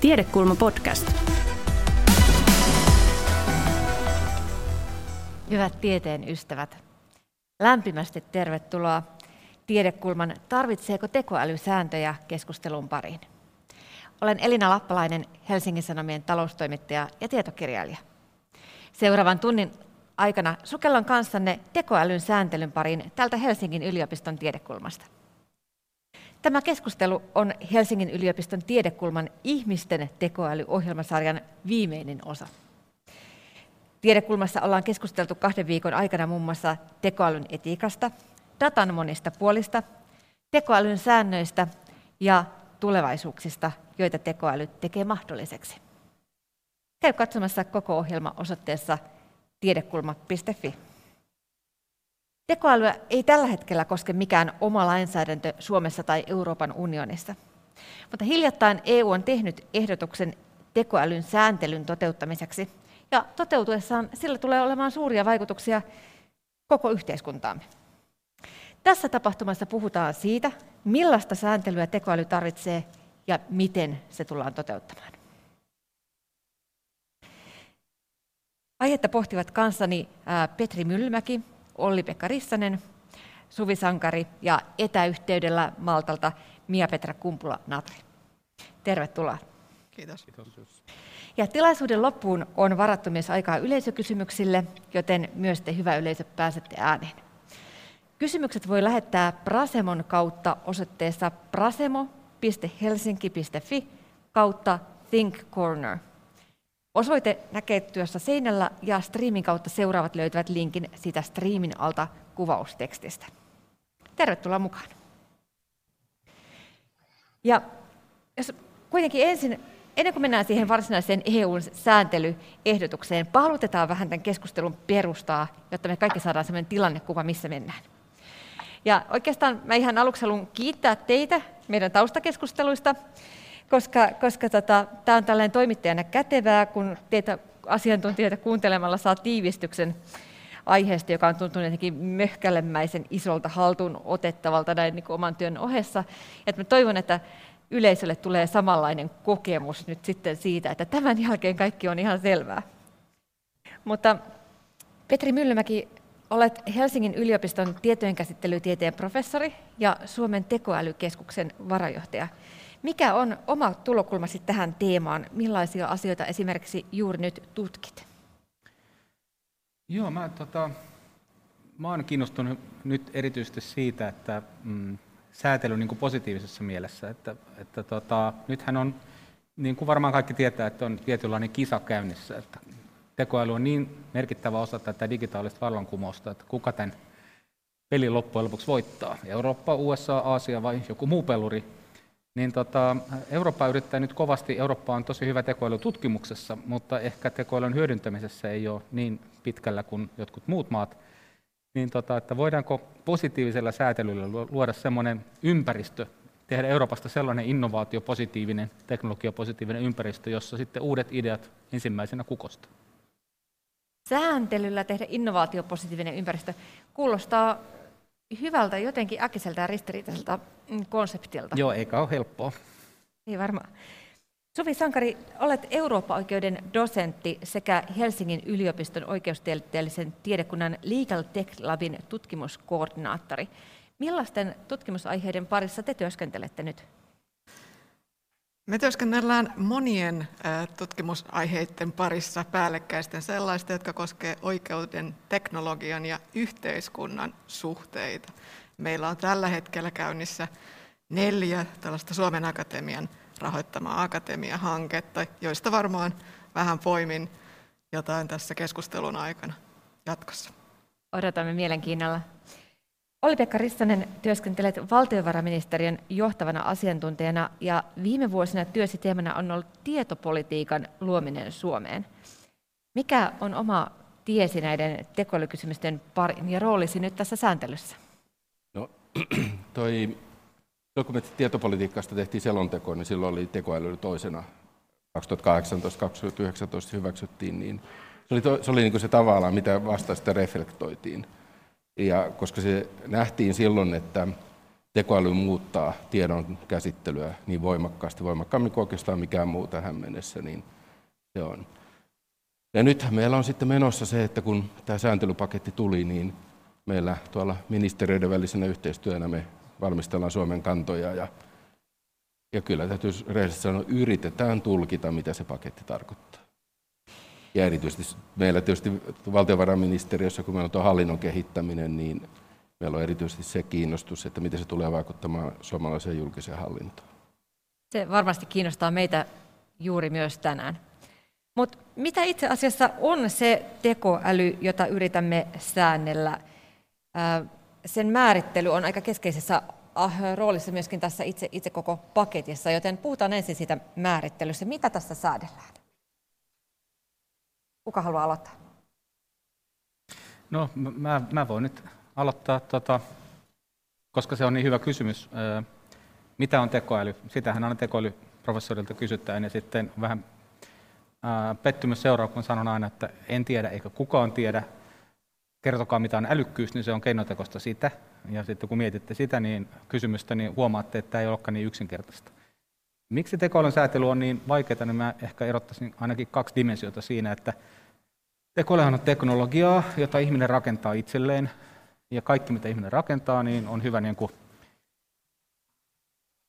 Tiedekulma podcast. Hyvät tieteen ystävät, lämpimästi tervetuloa Tiedekulman Tarvitseeko tekoälysääntöjä keskustelun pariin. Olen Elina Lappalainen, Helsingin Sanomien taloustoimittaja ja tietokirjailija. Seuraavan tunnin aikana sukellan kanssanne tekoälyn sääntelyn pariin tältä Helsingin yliopiston tiedekulmasta. Tämä keskustelu on Helsingin yliopiston tiedekulman ihmisten tekoälyohjelmasarjan viimeinen osa. Tiedekulmassa ollaan keskusteltu kahden viikon aikana muun muassa tekoälyn etiikasta, datan monista puolista, tekoälyn säännöistä ja tulevaisuuksista, joita tekoäly tekee mahdolliseksi. Käy katsomassa koko ohjelma osoitteessa tiedekulma.fi. Tekoälyä ei tällä hetkellä koske mikään oma lainsäädäntö Suomessa tai Euroopan unionissa. Mutta hiljattain EU on tehnyt ehdotuksen tekoälyn sääntelyn toteuttamiseksi, ja toteutuessaan sillä tulee olemaan suuria vaikutuksia koko yhteiskuntaamme. Tässä tapahtumassa puhutaan siitä, millaista sääntelyä tekoäly tarvitsee ja miten se tullaan toteuttamaan. Aihetta pohtivat kanssani Petri Mylmäki, Olli-Pekka Rissanen, Suvi Sankari ja etäyhteydellä Maltalta Mia-Petra Kumpula-Natri. Tervetuloa. Kiitos. Kiitos. Ja tilaisuuden loppuun on varattu myös aikaa yleisökysymyksille, joten myös te hyvä yleisö pääsette ääneen. Kysymykset voi lähettää Prasemon kautta osoitteessa prasemo.helsinki.fi kautta Think Corner. Osoite näkee työssä seinällä ja striimin kautta seuraavat löytävät linkin siitä striimin alta kuvaustekstistä. Tervetuloa mukaan. Ja jos kuitenkin ensin, ennen kuin mennään siihen varsinaiseen EUn sääntelyehdotukseen, palutetaan vähän tämän keskustelun perustaa, jotta me kaikki saadaan sellainen tilannekuva, missä mennään. Ja oikeastaan mä ihan aluksi haluan kiittää teitä meidän taustakeskusteluista, koska, koska tota, tämä on tällainen toimittajana kätevää, kun teitä asiantuntijoita kuuntelemalla saa tiivistyksen aiheesta, joka on tuntunut jotenkin möhkälemäisen isolta haltuun otettavalta näin niin oman työn ohessa. Et mä toivon, että yleisölle tulee samanlainen kokemus nyt sitten siitä, että tämän jälkeen kaikki on ihan selvää. Mutta Petri Myllymäki, olet Helsingin yliopiston tietojenkäsittelytieteen professori ja Suomen tekoälykeskuksen varajohtaja. Mikä on oma tulokulmasi tähän teemaan? Millaisia asioita esimerkiksi juuri nyt tutkit? Joo, mä, tota, mä olen kiinnostunut nyt erityisesti siitä, että mm, säätely niin kuin positiivisessa mielessä, että, että tota, nythän on, niin kuin varmaan kaikki tietää, että on tietynlainen kisa käynnissä, että tekoäly on niin merkittävä osa tätä digitaalista vallankumousta, että kuka tämän pelin loppujen lopuksi voittaa, Eurooppa, USA, Aasia vai joku muu peluri, niin tota, Eurooppa yrittää nyt kovasti, Eurooppa on tosi hyvä tekoälytutkimuksessa, mutta ehkä tekoälyn hyödyntämisessä ei ole niin pitkällä kuin jotkut muut maat, niin tota, että voidaanko positiivisella säätelyllä luoda sellainen ympäristö, tehdä Euroopasta sellainen innovaatiopositiivinen, teknologiapositiivinen ympäristö, jossa sitten uudet ideat ensimmäisenä kukosta. Sääntelyllä tehdä innovaatiopositiivinen ympäristö kuulostaa hyvältä, jotenkin äkiseltä ja ristiriitaiselta mm, konseptilta. Joo, eikä ole helppoa. Ei varmaan. Suvi Sankari, olet Eurooppa-oikeuden dosentti sekä Helsingin yliopiston oikeustieteellisen tiedekunnan Legal Tech Labin tutkimuskoordinaattori. Millaisten tutkimusaiheiden parissa te työskentelette nyt? Me työskennellään monien tutkimusaiheiden parissa päällekkäisten sellaista, jotka koskevat oikeuden, teknologian ja yhteiskunnan suhteita. Meillä on tällä hetkellä käynnissä neljä tällaista Suomen Akatemian rahoittamaa akatemia-hanketta, joista varmaan vähän poimin jotain tässä keskustelun aikana jatkossa. Odotamme mielenkiinnolla. Olli-Pekka Rissanen, työskentelet valtiovarainministeriön johtavana asiantuntijana ja viime vuosina työsi teemana on ollut tietopolitiikan luominen Suomeen. Mikä on oma tiesi näiden tekoälykysymysten parin ja roolisi nyt tässä sääntelyssä? No, toi, me tietopolitiikasta tehtiin selonteko, niin silloin oli tekoäly toisena 2018-2019 hyväksyttiin, niin se oli, to, se, oli niin kuin se tavallaan, mitä vasta sitä reflektoitiin. Ja koska se nähtiin silloin, että tekoäly muuttaa tiedon käsittelyä niin voimakkaasti, voimakkaammin kuin oikeastaan mikään muu tähän mennessä, niin se on. Ja nythän meillä on sitten menossa se, että kun tämä sääntelypaketti tuli, niin meillä tuolla ministeriöiden välisenä yhteistyönä me valmistellaan Suomen kantoja ja, ja kyllä täytyy rehellisesti sanoa, yritetään tulkita, mitä se paketti tarkoittaa. Ja erityisesti meillä tietysti valtiovarainministeriössä, kun meillä on tuo hallinnon kehittäminen, niin meillä on erityisesti se kiinnostus, että miten se tulee vaikuttamaan suomalaiseen julkiseen hallintoon. Se varmasti kiinnostaa meitä juuri myös tänään. Mutta mitä itse asiassa on se tekoäly, jota yritämme säännellä? Sen määrittely on aika keskeisessä ah, roolissa myöskin tässä itse, itse koko paketissa, joten puhutaan ensin siitä määrittelystä. Mitä tässä säädellään? Kuka haluaa aloittaa? No, mä, mä voin nyt aloittaa, tota, koska se on niin hyvä kysymys. Mitä on tekoäly? Sitähän aina tekoälyprofessorilta kysytään ja sitten vähän pettymys seuraa, kun sanon aina, että en tiedä eikä kukaan tiedä. Kertokaa mitä on älykkyys, niin se on keinotekosta sitä. Ja sitten kun mietitte sitä niin kysymystä, niin huomaatte, että tämä ei olekaan niin yksinkertaista. Miksi tekoälyn säätely on niin vaikeaa, niin mä ehkä erottaisin ainakin kaksi dimensiota siinä, että tekoälyhän on teknologiaa, jota ihminen rakentaa itselleen, ja kaikki mitä ihminen rakentaa, niin on hyvä niin kuin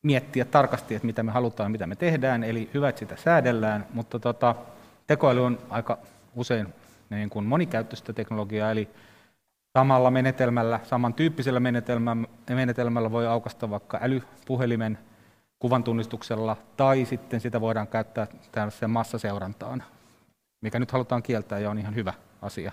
miettiä tarkasti, että mitä me halutaan, mitä me tehdään, eli hyvä, että sitä säädellään, mutta tota, tekoäly on aika usein niin kuin monikäyttöistä teknologiaa, eli samalla menetelmällä, samantyyppisellä menetelmällä, menetelmällä voi aukasta vaikka älypuhelimen kuvan tunnistuksella, tai sitten sitä voidaan käyttää tällaiseen massaseurantaan, mikä nyt halutaan kieltää ja on ihan hyvä asia.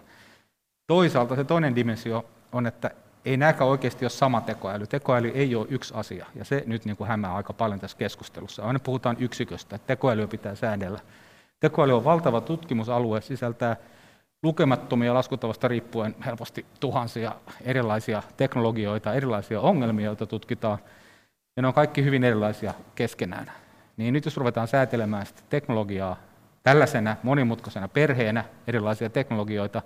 Toisaalta se toinen dimensio on, että ei nämäkään oikeasti ole sama tekoäly. Tekoäly ei ole yksi asia, ja se nyt niin kuin hämää aika paljon tässä keskustelussa. Aina puhutaan yksiköstä, että tekoälyä pitää säädellä. Tekoäly on valtava tutkimusalue, sisältää lukemattomia laskutavasta riippuen helposti tuhansia erilaisia teknologioita, erilaisia ongelmia, joita tutkitaan, ja ne on kaikki hyvin erilaisia keskenään. Niin nyt jos ruvetaan säätelemään sitä teknologiaa tällaisena monimutkaisena perheenä erilaisia teknologioita,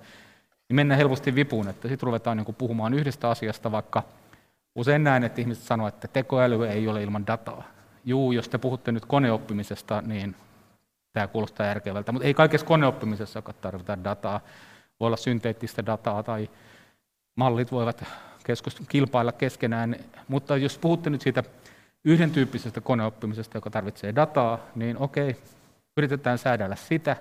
niin mennään helposti vipuun, että sitten ruvetaan niin puhumaan yhdestä asiasta, vaikka usein näen, että ihmiset sanoo, että tekoäly ei ole ilman dataa. Juu, jos te puhutte nyt koneoppimisesta, niin tämä kuulostaa järkevältä, mutta ei kaikessa koneoppimisessa tarvita dataa. Voi olla synteettistä dataa tai mallit voivat keskus, kilpailla keskenään, mutta jos puhutte nyt siitä yhden tyyppisestä koneoppimisesta, joka tarvitsee dataa, niin okei, yritetään säädellä sitä,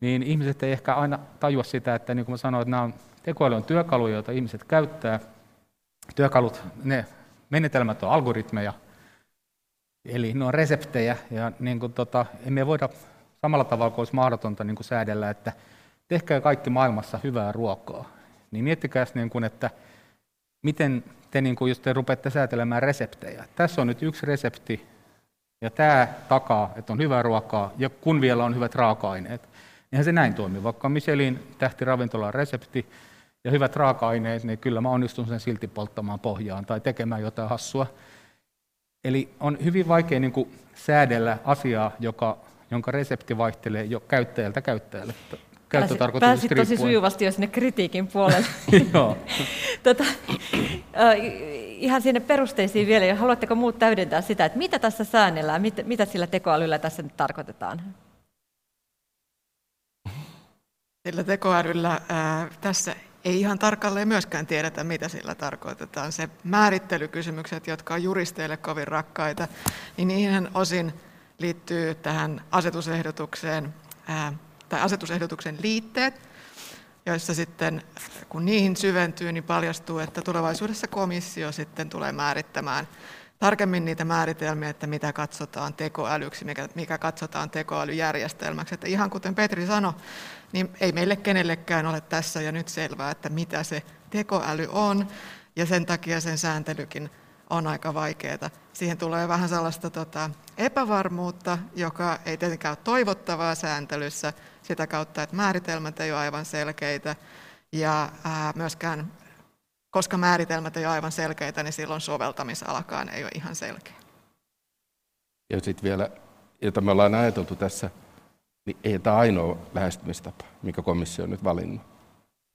niin ihmiset ei ehkä aina tajua sitä, että niin kuin mä sanoin, että nämä on, tekoäly on työkaluja, joita ihmiset käyttää. Työkalut, ne menetelmät on algoritmeja, eli ne on reseptejä, ja niin kuin tota, emme voida samalla tavalla kuin olisi mahdotonta niin kuin säädellä, että tehkää kaikki maailmassa hyvää ruokaa. Niin miettikää, niin kuin, että miten te, niin kuin, jos te rupeatte säätelemään reseptejä. Tässä on nyt yksi resepti, ja tämä takaa, että on hyvää ruokaa, ja kun vielä on hyvät raaka-aineet. Eihän se näin toimi. Vaikka Michelin tähti ravintolan resepti ja hyvät raaka-aineet, niin kyllä mä onnistun sen silti polttamaan pohjaan tai tekemään jotain hassua. Eli on hyvin vaikea niin kuin, säädellä asiaa, joka, jonka resepti vaihtelee jo käyttäjältä käyttäjälle. Pääsit tosi sujuvasti jo sinne kritiikin puolelle. Joo. tota, ihan sinne perusteisiin vielä, haluatteko muut täydentää sitä, että mitä tässä säännellään, mitä, mitä sillä tekoälyllä tässä nyt tarkoitetaan? Sillä tekoälyllä ää, tässä ei ihan tarkalleen myöskään tiedetä, mitä sillä tarkoitetaan. Se määrittelykysymykset, jotka on juristeille kovin rakkaita, niin niihin osin liittyy tähän asetusehdotukseen, ää, tai asetusehdotuksen liitteet, joissa sitten, kun niihin syventyy, niin paljastuu, että tulevaisuudessa komissio sitten tulee määrittämään tarkemmin niitä määritelmiä, että mitä katsotaan tekoälyksi, mikä, mikä katsotaan tekoälyjärjestelmäksi. Että ihan kuten Petri sanoi, niin ei meille kenellekään ole tässä ja nyt selvää, että mitä se tekoäly on, ja sen takia sen sääntelykin on aika vaikeaa. Siihen tulee vähän sellaista tota, epävarmuutta, joka ei tietenkään ole toivottavaa sääntelyssä, sitä kautta, että määritelmät ei ole aivan selkeitä, ja ää, myöskään koska määritelmät ei ole aivan selkeitä, niin silloin soveltamisalakaan ei ole ihan selkeä. Ja sitten vielä, jota me ollaan ajateltu tässä, niin ei tämä ainoa lähestymistapa, mikä komissio on nyt valinnut.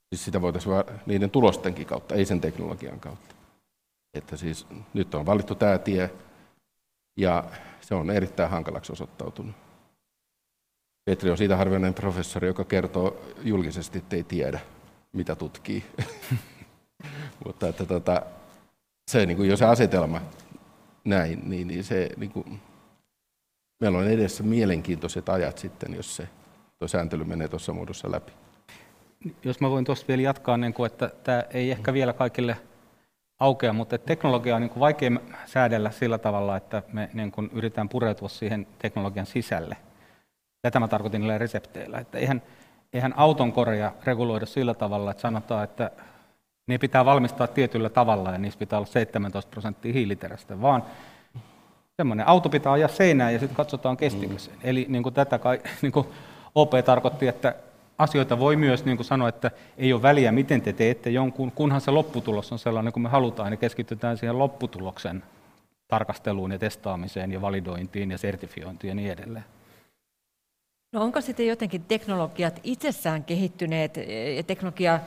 Siis sitä voitaisiin niiden tulostenkin kautta, ei sen teknologian kautta. Että siis nyt on valittu tämä tie ja se on erittäin hankalaksi osoittautunut. Petri on siitä harvinainen professori, joka kertoo julkisesti, että ei tiedä, mitä tutkii. Mutta että tota, se, niin kuin, jos se asetelma näin, niin, niin se, niin kuin, meillä on edessä mielenkiintoiset ajat sitten, jos se tuo sääntely menee tuossa muodossa läpi. Jos mä voin tuosta vielä jatkaa, niin kuin, että tämä ei ehkä vielä kaikille aukea, mutta teknologia on niin kuin vaikea säädellä sillä tavalla, että me niin kuin yritetään pureutua siihen teknologian sisälle. Tätä mä tarkoitin niillä resepteillä. Että eihän, eihän auton korea reguloida sillä tavalla, että sanotaan, että ne pitää valmistaa tietyllä tavalla ja niissä pitää olla 17 prosenttia hiiliterästä, vaan semmoinen auto pitää ajaa seinään ja sitten katsotaan kestikö sen. Mm. Eli niin kuin tätä kai, niin kuin OP tarkoitti, että asioita voi myös niin kuin sanoa, että ei ole väliä, miten te teette jonkun, kunhan se lopputulos on sellainen kuin me halutaan, niin keskitytään siihen lopputuloksen tarkasteluun ja testaamiseen ja validointiin ja sertifiointiin ja niin edelleen. No onko sitten jotenkin teknologiat itsessään kehittyneet ja teknologia,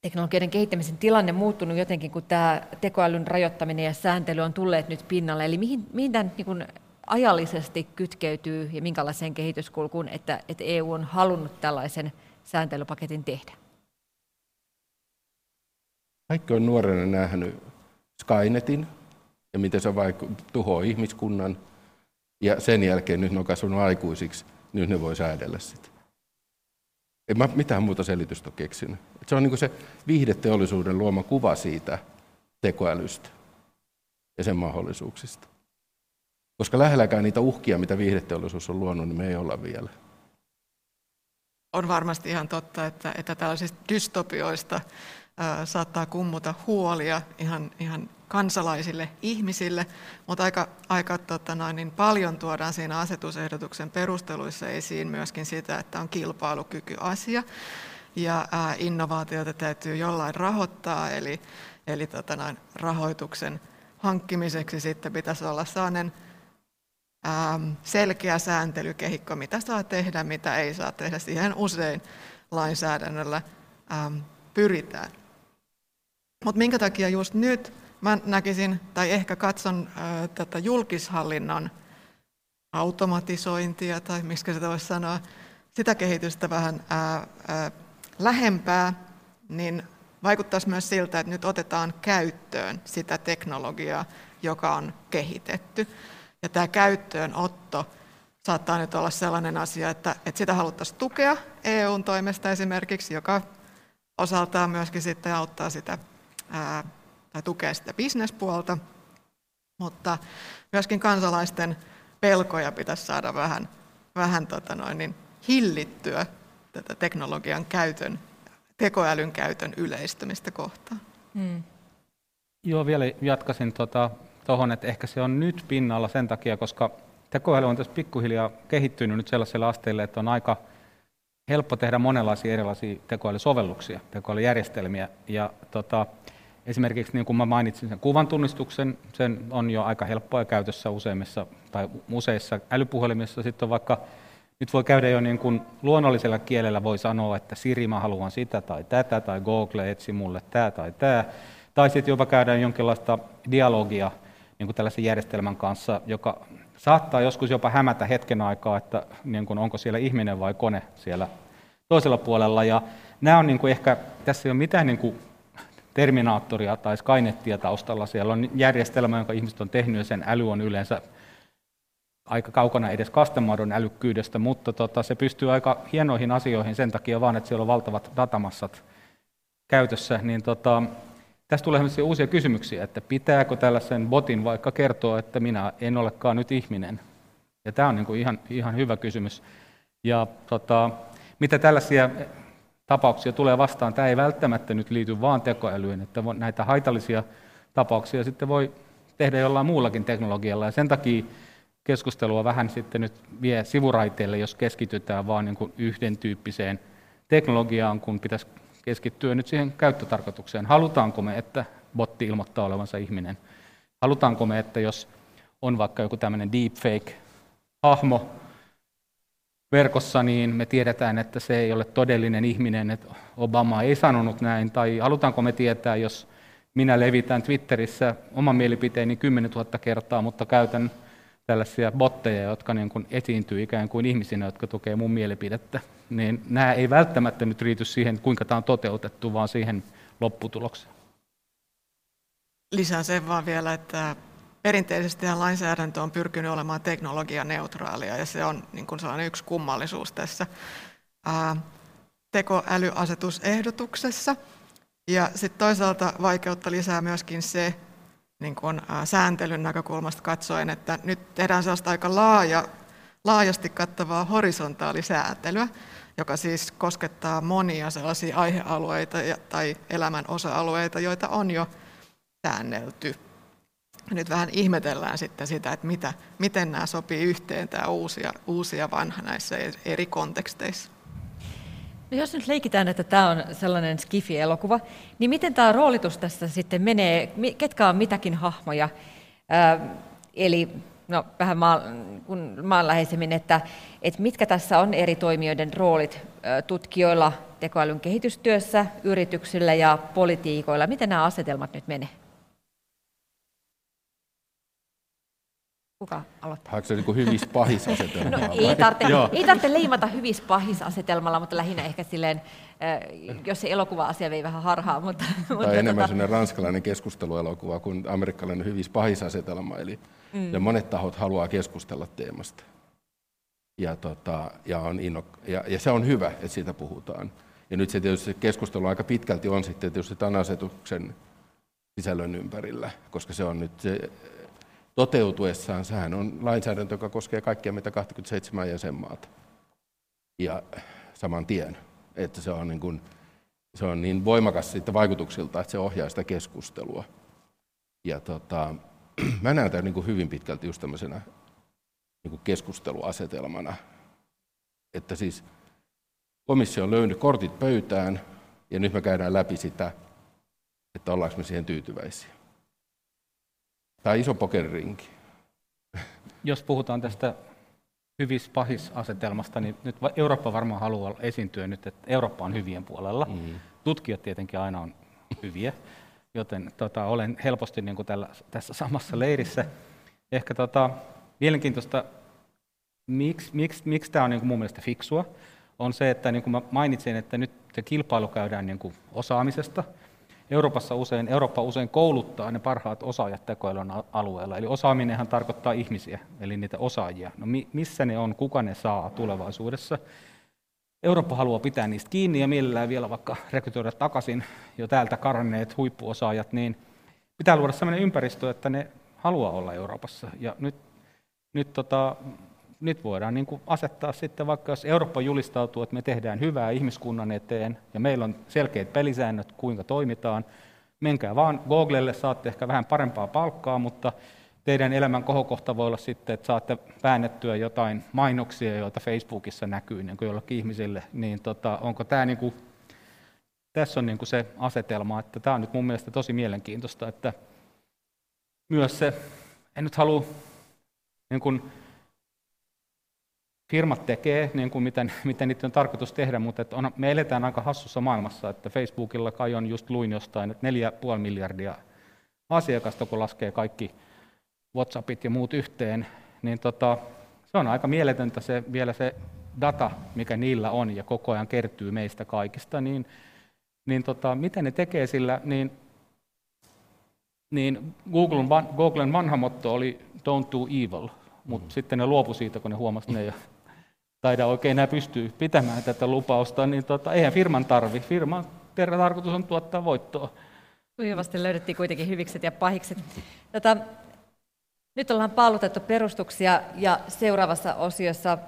teknologioiden kehittämisen tilanne muuttunut jotenkin, kun tämä tekoälyn rajoittaminen ja sääntely on tulleet nyt pinnalle? Eli mihin, mihin tämän niin ajallisesti kytkeytyy ja minkälaiseen kehityskulkuun, että, että EU on halunnut tällaisen sääntelypaketin tehdä? Kaikki on nuorena nähnyt Skynetin ja miten se vaiku- tuhoaa ihmiskunnan. Ja sen jälkeen nyt ne on kasvanut aikuisiksi, nyt ne voi säädellä sitä. En mä mitään muuta selitystä ole keksinyt. Se on niin se viihdeteollisuuden luoma kuva siitä tekoälystä ja sen mahdollisuuksista. Koska lähelläkään niitä uhkia, mitä viihdeteollisuus on luonut, niin me ei olla vielä. On varmasti ihan totta, että, että tällaisista dystopioista ää, saattaa kummuta huolia ihan, ihan kansalaisille ihmisille, mutta aika, aika tota noin, niin paljon tuodaan siinä asetusehdotuksen perusteluissa esiin myöskin sitä, että on kilpailukykyasia ja ää, innovaatioita täytyy jollain rahoittaa, eli, eli tota noin, rahoituksen hankkimiseksi sitten pitäisi olla sellainen Ähm, selkeä sääntelykehikko, mitä saa tehdä, mitä ei saa tehdä. Siihen usein lainsäädännöllä ähm, pyritään. Mutta minkä takia just nyt mä näkisin, tai ehkä katson äh, tätä julkishallinnon automatisointia, tai miksi sitä voisi sanoa, sitä kehitystä vähän ää, ää, äh, lähempää, niin vaikuttaisi myös siltä, että nyt otetaan käyttöön sitä teknologiaa, joka on kehitetty. Ja tämä käyttöönotto saattaa nyt olla sellainen asia, että, että sitä haluttaisiin tukea EUn toimesta esimerkiksi, joka osaltaan myöskin sitten auttaa sitä ää, tai tukee sitä bisnespuolta, mutta myöskin kansalaisten pelkoja pitäisi saada vähän, vähän tota noin, niin hillittyä tätä teknologian käytön, tekoälyn käytön yleistymistä kohtaan. Hmm. Joo, vielä jatkaisin tuota, tuohon, että ehkä se on nyt pinnalla sen takia, koska tekoäly on tässä pikkuhiljaa kehittynyt nyt sellaiselle asteelle, että on aika helppo tehdä monenlaisia erilaisia tekoälysovelluksia, tekoälyjärjestelmiä. Ja tota, esimerkiksi niin kuin mä mainitsin sen kuvan tunnistuksen, sen on jo aika helppoa käytössä useimmissa tai useissa älypuhelimissa. Sitten on vaikka, nyt voi käydä jo niin kuin luonnollisella kielellä voi sanoa, että Siri mä haluan sitä tai tätä, tai Google etsi mulle tämä tai tämä. Tai sitten jopa käydään jonkinlaista dialogia niin kuin tällaisen järjestelmän kanssa, joka saattaa joskus jopa hämätä hetken aikaa, että niin kuin onko siellä ihminen vai kone siellä toisella puolella. Ja nämä on niin kuin ehkä, tässä ei ole mitään niin kuin Terminaattoria tai Skynettia taustalla. Siellä on järjestelmä, jonka ihmiset on tehnyt, ja sen äly on yleensä aika kaukana edes kastemadon älykkyydestä, mutta tota, se pystyy aika hienoihin asioihin sen takia vaan, että siellä on valtavat datamassat käytössä. Niin tota, Tästä tulee uusia kysymyksiä, että pitääkö tällaisen botin vaikka kertoa, että minä en olekaan nyt ihminen. Ja tämä on niin kuin ihan, ihan hyvä kysymys. Ja tota, mitä tällaisia tapauksia tulee vastaan, tämä ei välttämättä nyt liity vaan tekoälyyn, että näitä haitallisia tapauksia sitten voi tehdä jollain muullakin teknologialla. Ja sen takia keskustelua vähän sitten nyt vie sivuraiteille, jos keskitytään vain niin yhden tyyppiseen teknologiaan, kun pitäisi keskittyä nyt siihen käyttötarkoitukseen. Halutaanko me, että botti ilmoittaa olevansa ihminen? Halutaanko me, että jos on vaikka joku tämmöinen deepfake-hahmo verkossa, niin me tiedetään, että se ei ole todellinen ihminen, että Obama ei sanonut näin, tai halutaanko me tietää, jos minä levitän Twitterissä oman mielipiteeni 10 000 kertaa, mutta käytän tällaisia botteja, jotka niin kuin esiintyy ikään kuin ihmisinä, jotka tukevat mun mielipidettä, niin nämä ei välttämättä nyt riity siihen, kuinka tämä on toteutettu, vaan siihen lopputulokseen. Lisään sen vaan vielä, että perinteisesti lainsäädäntö on pyrkinyt olemaan teknologianeutraalia ja se on niin kuin sellainen yksi kummallisuus tässä tekoälyasetusehdotuksessa. Ja sitten toisaalta vaikeutta lisää myöskin se, niin kuin, sääntelyn näkökulmasta katsoen, että nyt tehdään sellaista aika laaja, laajasti kattavaa horisontaalisääntelyä, joka siis koskettaa monia sellaisia aihealueita tai elämän osa-alueita, joita on jo säännelty. Nyt vähän ihmetellään sitten sitä, että mitä, miten nämä sopii yhteen, tämä uusi ja, uusi ja vanha näissä eri konteksteissa. No jos nyt leikitään, että tämä on sellainen skifi-elokuva, niin miten tämä roolitus tässä sitten menee, ketkä on mitäkin hahmoja? Ää, eli no, vähän maa, kun maanläheisemmin, että, että mitkä tässä on eri toimijoiden roolit tutkijoilla, tekoälyn kehitystyössä, yrityksillä ja politiikoilla. Miten nämä asetelmat nyt menee? Kuka aloittaa? Haluatko se niin hyvis pahis asetelma? No, ei, tarvitse, ei tarvitse leimata hyvis pahis asetelmalla, mutta lähinnä ehkä silleen, äh, jos se elokuva-asia vei vähän harhaa. Mutta, tai mutta enemmän tota... sellainen ranskalainen keskusteluelokuva kuin amerikkalainen hyvis pahis asetelma. Eli mm. ja monet tahot haluaa keskustella teemasta. Ja, tota, ja, on innok- ja, ja se on hyvä, että siitä puhutaan. Ja nyt se tietysti se keskustelu aika pitkälti on sitten tietysti tämän asetuksen sisällön ympärillä, koska se on nyt se toteutuessaan, sehän on lainsäädäntö, joka koskee kaikkia meitä 27 jäsenmaata. Ja saman tien, että se on niin, kuin, se on niin voimakas siitä vaikutuksilta, että se ohjaa sitä keskustelua. Ja tota, mä näen tämän niin kuin hyvin pitkälti just tämmöisenä niin kuin keskusteluasetelmana. Että siis komissio on löynyt kortit pöytään ja nyt me käydään läpi sitä, että ollaanko me siihen tyytyväisiä. Tämä iso pokeririnki. Jos puhutaan tästä hyvis pahis asetelmasta, niin nyt Eurooppa varmaan haluaa esiintyä nyt, että Eurooppa on hyvien puolella. Mm. Tutkijat tietenkin aina on hyviä, joten tota, olen helposti niin kuin tällä, tässä samassa leirissä. Ehkä tota, mielenkiintoista, miksi, miksi, miksi tämä on niin kuin mun mielestä fiksua, on se, että niin kuin mä mainitsin, että nyt se kilpailu käydään niin kuin osaamisesta – Euroopassa usein, Eurooppa usein kouluttaa ne parhaat osaajat tekoälyn alueella. Eli osaaminenhan tarkoittaa ihmisiä, eli niitä osaajia. No missä ne on, kuka ne saa tulevaisuudessa? Eurooppa haluaa pitää niistä kiinni ja mielellään vielä vaikka rekrytoida takaisin jo täältä karanneet huippuosaajat, niin pitää luoda sellainen ympäristö, että ne haluaa olla Euroopassa. Ja nyt, nyt tota, nyt voidaan niin kuin asettaa sitten, vaikka jos Eurooppa julistautuu, että me tehdään hyvää ihmiskunnan eteen ja meillä on selkeät pelisäännöt, kuinka toimitaan, menkää vaan Googlelle, saatte ehkä vähän parempaa palkkaa, mutta teidän elämän kohokohta voi olla sitten, että saatte väännettyä jotain mainoksia, joita Facebookissa näkyy niin kuin jollakin ihmisille, niin tota, onko tämä niin kuin, tässä on niin kuin se asetelma, että tämä on nyt mun mielestä tosi mielenkiintoista, että myös se, en nyt halua niin kuin, firmat tekee, niin kuin miten, miten niitä on tarkoitus tehdä, mutta että on, me eletään aika hassussa maailmassa, että Facebookilla kai on just luin jostain, että 4,5 miljardia asiakasta, kun laskee kaikki WhatsAppit ja muut yhteen, niin tota, se on aika mieletöntä se, vielä se data, mikä niillä on ja koko ajan kertyy meistä kaikista, niin, niin tota, miten ne tekee sillä, niin, niin Googlen, Googlen vanha motto oli don't do evil, mutta mm. sitten ne luopu siitä, kun ne huomasivat, että ne taida oikein enää pystyä pitämään tätä lupausta, niin tota, eihän firman tarvi. Firman tarkoitus on tuottaa voittoa. Sujuvasti löydettiin kuitenkin hyvikset ja pahikset. Tätä, nyt ollaan pallutettu perustuksia ja seuraavassa osiossa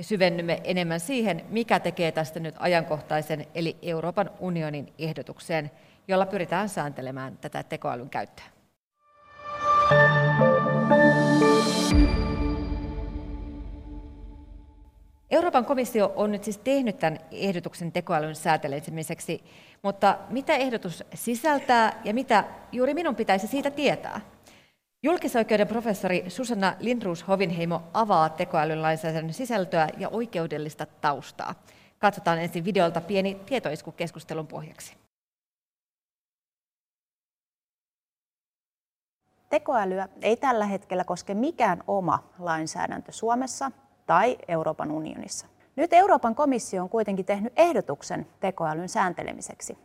syvennymme enemmän siihen, mikä tekee tästä nyt ajankohtaisen, eli Euroopan unionin ehdotukseen, jolla pyritään sääntelemään tätä tekoälyn käyttöä. Euroopan komissio on nyt siis tehnyt tämän ehdotuksen tekoälyn säätelemiseksi, mutta mitä ehdotus sisältää ja mitä juuri minun pitäisi siitä tietää? Julkisoikeuden professori Susanna Lindruus-Hovinheimo avaa tekoälyn lainsäädännön sisältöä ja oikeudellista taustaa. Katsotaan ensin videolta pieni tietoisku keskustelun pohjaksi. tekoälyä ei tällä hetkellä koske mikään oma lainsäädäntö Suomessa tai Euroopan unionissa. Nyt Euroopan komissio on kuitenkin tehnyt ehdotuksen tekoälyn sääntelemiseksi.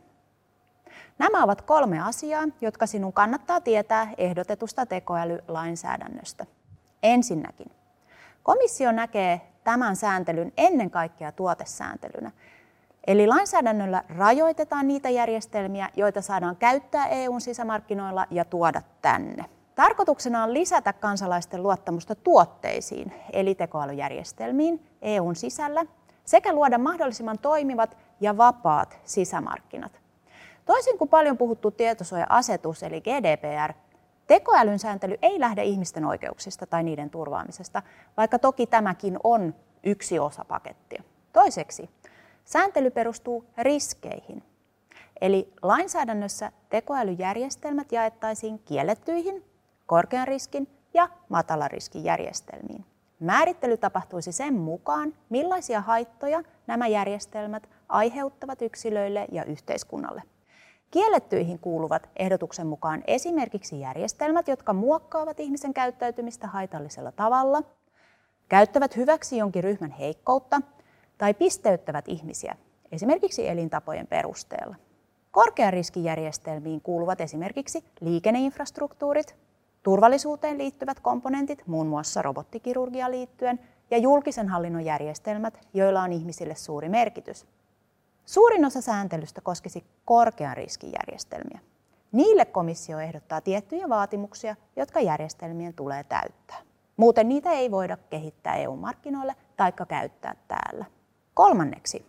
Nämä ovat kolme asiaa, jotka sinun kannattaa tietää ehdotetusta tekoälylainsäädännöstä. Ensinnäkin, komissio näkee tämän sääntelyn ennen kaikkea tuotesääntelynä. Eli lainsäädännöllä rajoitetaan niitä järjestelmiä, joita saadaan käyttää EUn sisämarkkinoilla ja tuoda tänne. Tarkoituksena on lisätä kansalaisten luottamusta tuotteisiin, eli tekoälyjärjestelmiin EUn sisällä, sekä luoda mahdollisimman toimivat ja vapaat sisämarkkinat. Toisin kuin paljon puhuttu tietosuoja-asetus eli GDPR, tekoälyn sääntely ei lähde ihmisten oikeuksista tai niiden turvaamisesta, vaikka toki tämäkin on yksi osa pakettia. Toiseksi, sääntely perustuu riskeihin. Eli lainsäädännössä tekoälyjärjestelmät jaettaisiin kiellettyihin, korkean riskin ja matalan riskin järjestelmiin. Määrittely tapahtuisi sen mukaan, millaisia haittoja nämä järjestelmät aiheuttavat yksilöille ja yhteiskunnalle. Kiellettyihin kuuluvat ehdotuksen mukaan esimerkiksi järjestelmät, jotka muokkaavat ihmisen käyttäytymistä haitallisella tavalla, käyttävät hyväksi jonkin ryhmän heikkoutta tai pisteyttävät ihmisiä, esimerkiksi elintapojen perusteella. Korkean riskijärjestelmiin kuuluvat esimerkiksi liikenneinfrastruktuurit, turvallisuuteen liittyvät komponentit, muun muassa robottikirurgia liittyen, ja julkisen hallinnon järjestelmät, joilla on ihmisille suuri merkitys. Suurin osa sääntelystä koskisi korkean riskin järjestelmiä. Niille komissio ehdottaa tiettyjä vaatimuksia, jotka järjestelmien tulee täyttää. Muuten niitä ei voida kehittää EU-markkinoille tai käyttää täällä. Kolmanneksi,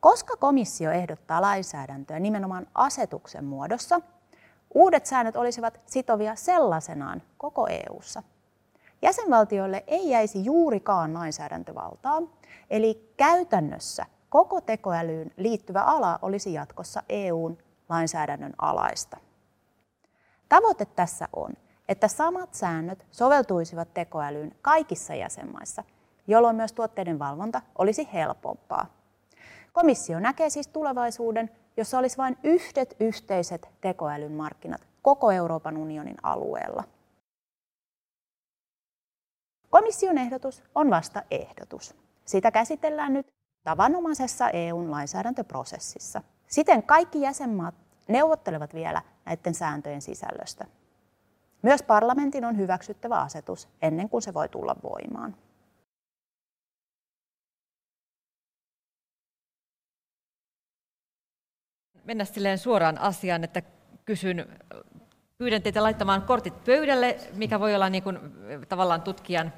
koska komissio ehdottaa lainsäädäntöä nimenomaan asetuksen muodossa, uudet säännöt olisivat sitovia sellaisenaan koko EU:ssa. Jäsenvaltioille ei jäisi juurikaan lainsäädäntövaltaa, eli käytännössä koko tekoälyyn liittyvä ala olisi jatkossa EUn lainsäädännön alaista. Tavoite tässä on, että samat säännöt soveltuisivat tekoälyyn kaikissa jäsenmaissa, jolloin myös tuotteiden valvonta olisi helpompaa. Komissio näkee siis tulevaisuuden, jossa olisi vain yhdet yhteiset tekoälyn markkinat koko Euroopan unionin alueella. Komission ehdotus on vasta ehdotus. Sitä käsitellään nyt tavanomaisessa EUn lainsäädäntöprosessissa. Siten kaikki jäsenmaat neuvottelevat vielä näiden sääntöjen sisällöstä. Myös parlamentin on hyväksyttävä asetus ennen kuin se voi tulla voimaan. Mennä silleen suoraan asiaan, että kysyn, pyydän teitä laittamaan kortit pöydälle, mikä voi olla niin kuin, tavallaan tutkijan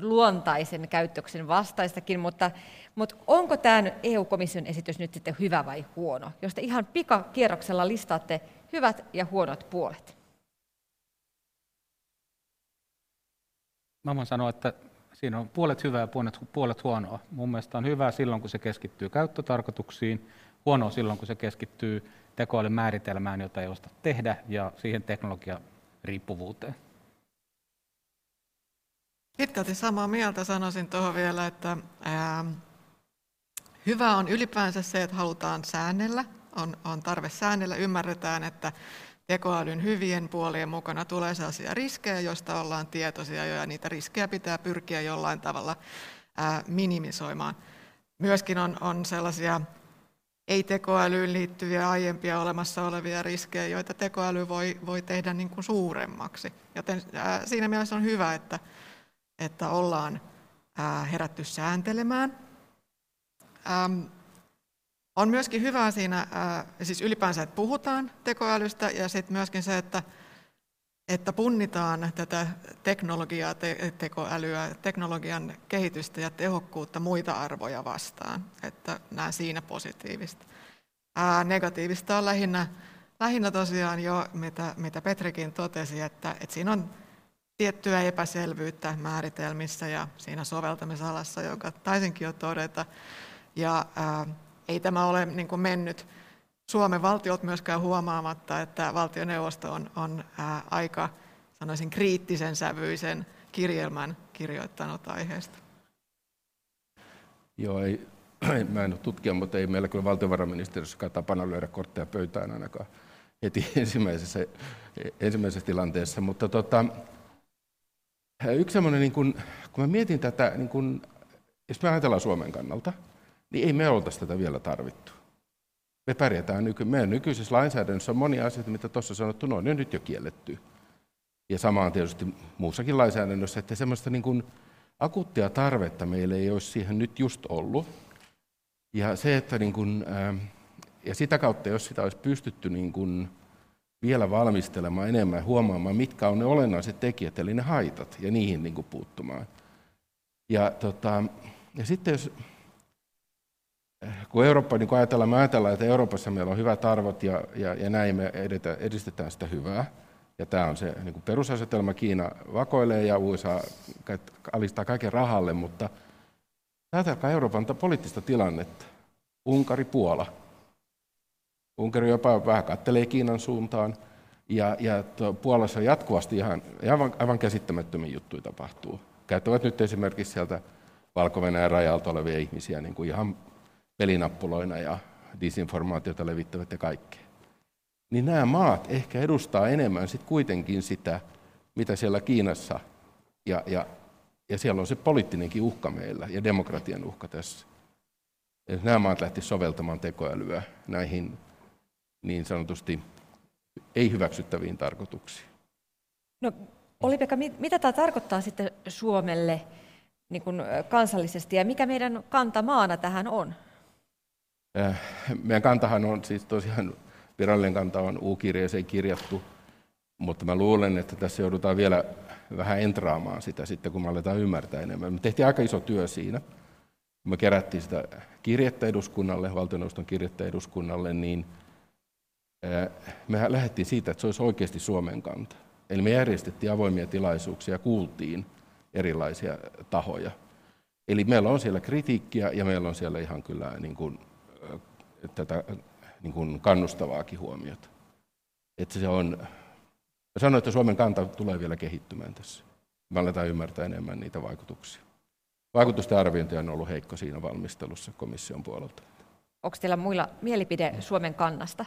luontaisen käyttöksen vastaistakin, mutta, mutta onko tämä EU-komission esitys nyt sitten hyvä vai huono? Jos te ihan pikakierroksella listaatte hyvät ja huonot puolet. Mä voin sanoa, että siinä on puolet hyvää ja puolet, puolet huonoa. Mun mielestä on hyvää silloin, kun se keskittyy käyttötarkoituksiin, huonoa silloin, kun se keskittyy tekoälyn määritelmään, jota ei osta tehdä, ja siihen teknologian riippuvuuteen. Pitkälti samaa mieltä sanoisin tuohon vielä, että ää, hyvä on ylipäänsä se, että halutaan säännellä, on, on tarve säännellä, ymmärretään, että tekoälyn hyvien puolien mukana tulee sellaisia riskejä, joista ollaan tietoisia jo, ja niitä riskejä pitää pyrkiä jollain tavalla ää, minimisoimaan. Myöskin on, on sellaisia ei-tekoälyyn liittyviä aiempia olemassa olevia riskejä, joita tekoäly voi, voi tehdä niin kuin suuremmaksi. Joten ää, siinä mielessä on hyvä, että että ollaan herätty sääntelemään. On myöskin hyvää siinä, siis ylipäänsä, että puhutaan tekoälystä ja sitten myöskin se, että, että punnitaan tätä teknologiaa, te, tekoälyä, teknologian kehitystä ja tehokkuutta muita arvoja vastaan. Että näen siinä positiivista. Ää, negatiivista on lähinnä, lähinnä tosiaan jo, mitä, mitä Petrikin totesi, että, että siinä on tiettyä epäselvyyttä määritelmissä ja siinä soveltamisalassa, joka taisinkin jo todeta. Ja ää, ei tämä ole niin kuin mennyt Suomen valtiot myöskään huomaamatta, että valtioneuvosto on, on ää, aika, sanoisin, kriittisen sävyisen kirjelmän kirjoittanut aiheesta. Joo, ei, mä en ole tutkija, mutta ei meillä kyllä valtiovarainministeriössä tapana lyödä kortteja pöytään ainakaan. heti ensimmäisessä, ensimmäisessä tilanteessa. Mutta tota, yksi semmoinen, niin kun, kun mä mietin tätä, niin kun, jos me ajatellaan Suomen kannalta, niin ei me oltaisi tätä vielä tarvittu. Me pärjätään nyky, meidän nykyisessä lainsäädännössä on monia asioita, mitä tuossa sanottu, no, ne on nyt jo kielletty. Ja sama on tietysti muussakin lainsäädännössä, että semmoista niin kuin akuuttia tarvetta meillä ei olisi siihen nyt just ollut. Ja, se, että niin kuin, ja sitä kautta, jos sitä olisi pystytty niin kuin vielä valmistelemaan enemmän, huomaamaan, mitkä on ne olennaiset tekijät, eli ne haitat, ja niihin niin kuin puuttumaan. Ja, tota, ja sitten jos kun Eurooppa, niin kun ajatellaan, me ajatellaan, että Euroopassa meillä on hyvät arvot ja, ja, ja näin me edetä, edistetään sitä hyvää. Ja tämä on se niin kuin perusasetelma. Kiina vakoilee ja USA alistaa kaiken rahalle, mutta ajatelkaa Euroopan poliittista tilannetta. Unkari, Puola. Unkari jopa vähän kattelee Kiinan suuntaan. Ja, ja Puolassa jatkuvasti ihan, aivan, aivan käsittämättömiä juttuja tapahtuu. Käyttävät nyt esimerkiksi sieltä valko rajalta olevia ihmisiä niin kuin ihan pelinappuloina ja disinformaatiota levittävät ja kaikkea. Niin nämä maat ehkä edustaa enemmän sit kuitenkin sitä, mitä siellä Kiinassa ja, ja, ja siellä on se poliittinenkin uhka meillä ja demokratian uhka tässä. Ja nämä maat lähti soveltamaan tekoälyä näihin niin sanotusti ei-hyväksyttäviin tarkoituksiin. No, Oli-Pekka, mitä tämä tarkoittaa sitten Suomelle niin kuin kansallisesti ja mikä meidän kanta maana tähän on? Äh, meidän kantahan on siis tosiaan, virallinen kanta on U-kirjeeseen kirjattu, mutta mä luulen, että tässä joudutaan vielä vähän entraamaan sitä sitten, kun me aletaan ymmärtää enemmän. Me tehtiin aika iso työ siinä. Kun me kerättiin sitä kirjettä eduskunnalle, valtioneuvoston kirjettä eduskunnalle, niin äh, me lähdettiin siitä, että se olisi oikeasti Suomen kanta. Eli me järjestettiin avoimia tilaisuuksia ja kuultiin erilaisia tahoja. Eli meillä on siellä kritiikkiä ja meillä on siellä ihan kyllä niin kuin tätä niin kuin kannustavaakin huomiota. Että se on, mä sanoin, että Suomen kanta tulee vielä kehittymään tässä. Me aletaan ymmärtää enemmän niitä vaikutuksia. Vaikutusten arviointi on ollut heikko siinä valmistelussa komission puolelta. Onko teillä muilla mielipide Suomen kannasta?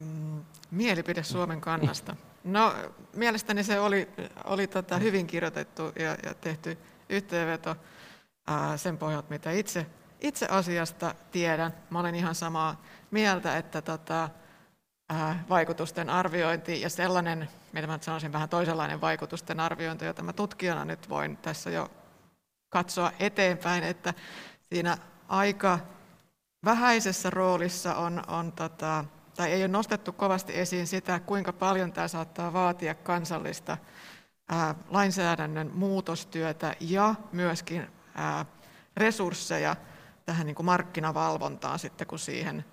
Mm, mielipide Suomen kannasta. No, mielestäni se oli, oli tota hyvin kirjoitettu ja, ja tehty yhteenveto ää, sen pohjalta, mitä itse itse asiasta tiedän. Mä olen ihan samaa mieltä, että tota, ää, vaikutusten arviointi ja sellainen, mitä mä sanoisin vähän toisenlainen vaikutusten arviointi, jota mä tutkijana nyt voin tässä jo katsoa eteenpäin, että siinä aika vähäisessä roolissa on, on tota, tai ei ole nostettu kovasti esiin sitä, kuinka paljon tämä saattaa vaatia kansallista ää, lainsäädännön muutostyötä ja myöskin ää, resursseja tähän niin kuin markkinavalvontaan sitten, kun siihen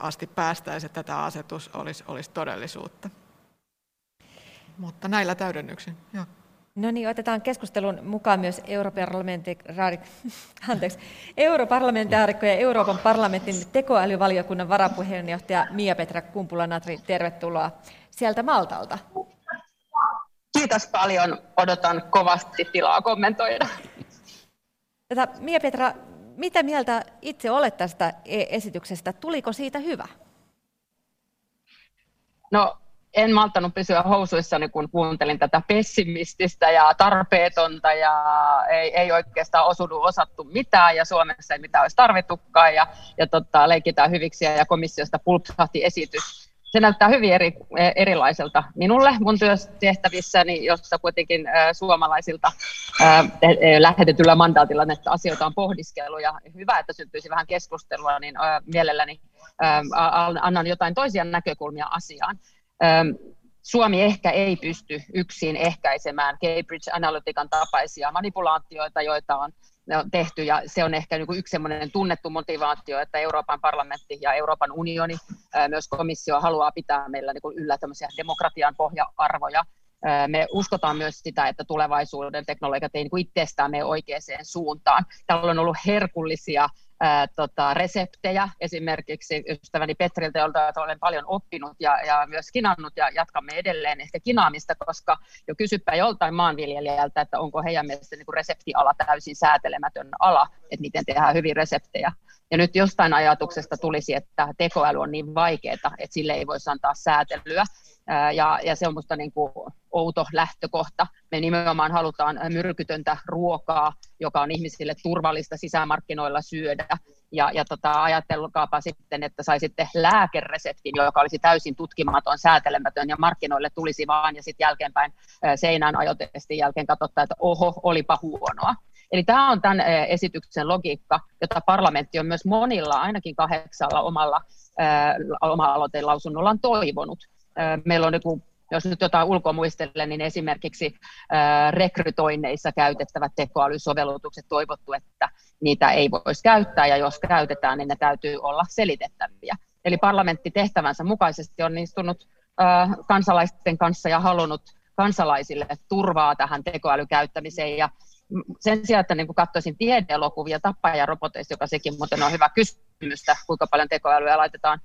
asti päästäisiin, että tämä asetus olisi, olisi todellisuutta. Mutta näillä täydennyksin. Joo. No niin, otetaan keskustelun mukaan myös europarlamentaarikko ja Euroopan parlamentin tekoälyvaliokunnan varapuheenjohtaja Mia-Petra Kumpula-Natri. Tervetuloa sieltä Maltalta. Kiitos paljon. Odotan kovasti tilaa kommentoida. Tätä Mia-Petra, mitä mieltä itse olet tästä e- esityksestä? Tuliko siitä hyvä? No, en malttanut pysyä housuissani, kun kuuntelin tätä pessimististä ja tarpeetonta ja ei, ei oikeastaan osunut osattu mitään ja Suomessa ei mitään olisi tarvittukaan ja, ja tota, leikitään hyviksi ja komissiosta pulpsahti esitys se näyttää hyvin eri, erilaiselta minulle mun työtehtävissäni, jossa kuitenkin suomalaisilta lähetetyllä mandaatilla näitä asioita on pohdiskellut ja hyvä, että syntyisi vähän keskustelua, niin mielelläni annan jotain toisia näkökulmia asiaan. Suomi ehkä ei pysty yksin ehkäisemään Cambridge Analytican tapaisia manipulaatioita, joita on on tehty, ja se on ehkä niin yksi sellainen tunnettu motivaatio, että Euroopan parlamentti ja Euroopan unioni, myös komissio haluaa pitää meillä niin kuin yllä tämmöisiä demokratian pohja-arvoja. Me uskotaan myös sitä, että tulevaisuuden teknologiat ei niin kuin itsestään mene oikeaan suuntaan. Täällä on ollut herkullisia ää, tota, reseptejä. Esimerkiksi ystäväni Petriltä, jolta olen paljon oppinut ja, ja myös kinannut ja jatkamme edelleen ehkä kinaamista, koska jo kysyppä joltain maanviljelijältä, että onko heidän mielestä niin reseptiala täysin säätelemätön ala, että miten tehdään hyvin reseptejä. Ja nyt jostain ajatuksesta tulisi, että tekoäly on niin vaikeaa, että sille ei voisi antaa säätelyä. Ja, ja se on minusta niin kuin outo lähtökohta. Me nimenomaan halutaan myrkytöntä ruokaa, joka on ihmisille turvallista sisämarkkinoilla syödä. Ja, ja tota, ajattelukaapa sitten, että saisitte lääkereseptin, joka olisi täysin tutkimaton, säätelemätön ja markkinoille tulisi vaan ja sitten jälkeenpäin seinään ajotestin jälkeen katsottaa, että oho, olipa huonoa. Eli tämä on tämän esityksen logiikka, jota parlamentti on myös monilla, ainakin kahdeksalla omalla oma-aloitelausunnollaan toivonut. Meillä on joku jos nyt jotain ulkoa muistelen, niin esimerkiksi rekrytoinneissa käytettävät tekoälysovellutukset toivottu, että niitä ei voisi käyttää, ja jos käytetään, niin ne täytyy olla selitettäviä. Eli parlamentti tehtävänsä mukaisesti on istunut kansalaisten kanssa ja halunnut kansalaisille turvaa tähän tekoälykäyttämiseen, ja sen sijaan, että niin katsoisin tiedeelokuvia tappajaroboteista, joka sekin muuten on hyvä kysymystä, kuinka paljon tekoälyä laitetaan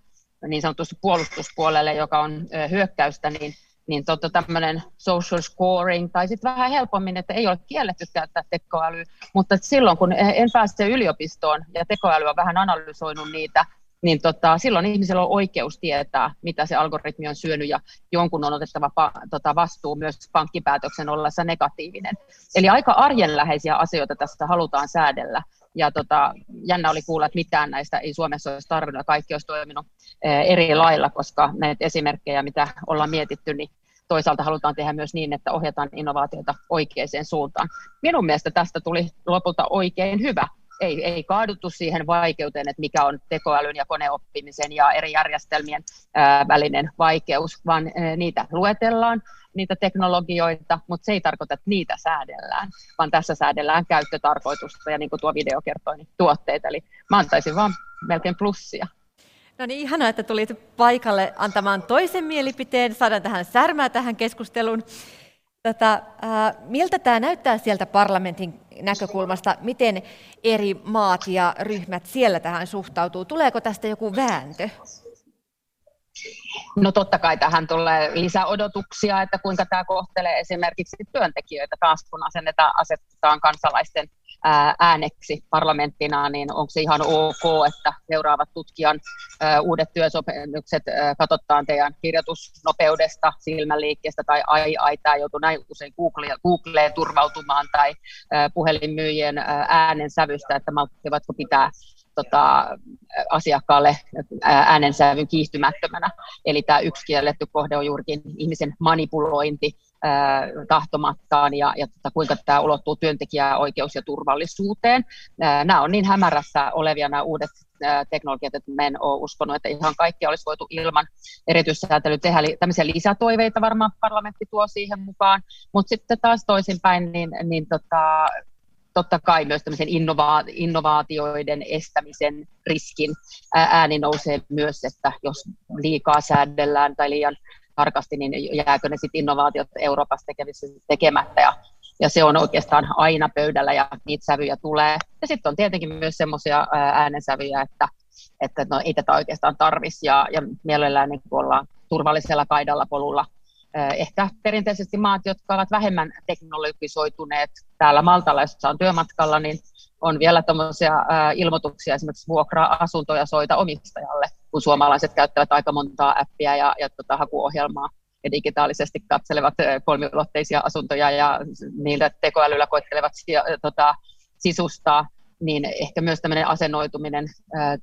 niin sanotusti puolustuspuolelle, joka on hyökkäystä, niin, niin tota, tämmöinen social scoring, tai sitten vähän helpommin, että ei ole kielletty käyttää tekoälyä, mutta silloin kun en pääse yliopistoon ja tekoäly on vähän analysoinut niitä niin tota, silloin ihmisellä on oikeus tietää, mitä se algoritmi on syönyt ja jonkun on otettava pa, tota, vastuu myös pankkipäätöksen ollessa negatiivinen. Eli aika arjenläheisiä asioita tässä halutaan säädellä. Ja tota, jännä oli kuulla, että mitään näistä ei Suomessa olisi tarvinnut kaikki olisi toiminut eh, eri lailla, koska näitä esimerkkejä, mitä ollaan mietitty, niin toisaalta halutaan tehdä myös niin, että ohjataan innovaatioita oikeaan suuntaan. Minun mielestä tästä tuli lopulta oikein hyvä ei, ei kaaduttu siihen vaikeuteen, että mikä on tekoälyn ja koneoppimisen ja eri järjestelmien välinen vaikeus, vaan niitä luetellaan, niitä teknologioita, mutta se ei tarkoita, että niitä säädellään, vaan tässä säädellään käyttötarkoitusta ja niin kuin tuo video kertoi, niin tuotteita. Eli mä antaisin vaan melkein plussia. No niin, ihanaa, että tulit paikalle antamaan toisen mielipiteen. Saadaan tähän särmää tähän keskusteluun. Tätä, äh, miltä tämä näyttää sieltä parlamentin näkökulmasta, miten eri maat ja ryhmät siellä tähän suhtautuu? Tuleeko tästä joku vääntö? No totta kai tähän tulee lisäodotuksia, että kuinka tämä kohtelee esimerkiksi työntekijöitä taas, kun asennetaan, asetetaan kansalaisten ääneksi parlamenttina, niin onko se ihan ok, että seuraavat tutkijan uudet työsopimukset katsotaan teidän kirjoitusnopeudesta, silmänliikkeestä tai ai ai, tämä joutuu näin usein Googleen, Googleen turvautumaan tai puhelinmyyjien äänensävystä, että malttivatko pitää tota, asiakkaalle äänensävyn kiihtymättömänä. Eli tämä yksi kielletty kohde on juurikin ihmisen manipulointi tahtomattaan ja, ja tota, kuinka tämä ulottuu työntekijäoikeus- ja turvallisuuteen. Nämä on niin hämärässä olevia nämä uudet teknologiat, että mä en ole uskonut, että ihan kaikki olisi voitu ilman erityissäätelyä tehdä. Eli tämmöisiä lisätoiveita varmaan parlamentti tuo siihen mukaan, mutta sitten taas toisinpäin, niin, niin tota, totta kai myös tämmöisen innova- innovaatioiden estämisen riskin ääni nousee myös, että jos liikaa säädellään tai liian tarkasti, niin jääkö ne sitten innovaatiot Euroopassa tekemättä? Ja, ja se on oikeastaan aina pöydällä ja niitä sävyjä tulee. Ja sitten on tietenkin myös semmoisia äänensävyjä, että, että no, ei tätä oikeastaan tarvitsisi ja, ja mielellään niin ollaan turvallisella kaidalla polulla. Ehkä perinteisesti maat, jotka ovat vähemmän teknologisoituneet täällä Maltalla, jossa on työmatkalla, niin on vielä tuommoisia ilmoituksia esimerkiksi vuokra-asuntoja soita omistajalle, kun suomalaiset käyttävät aika montaa appia ja, ja tota, hakuohjelmaa ja digitaalisesti katselevat kolmiulotteisia asuntoja ja niillä tekoälyllä koettelevat tota, sisustaa niin ehkä myös tämmöinen asennoituminen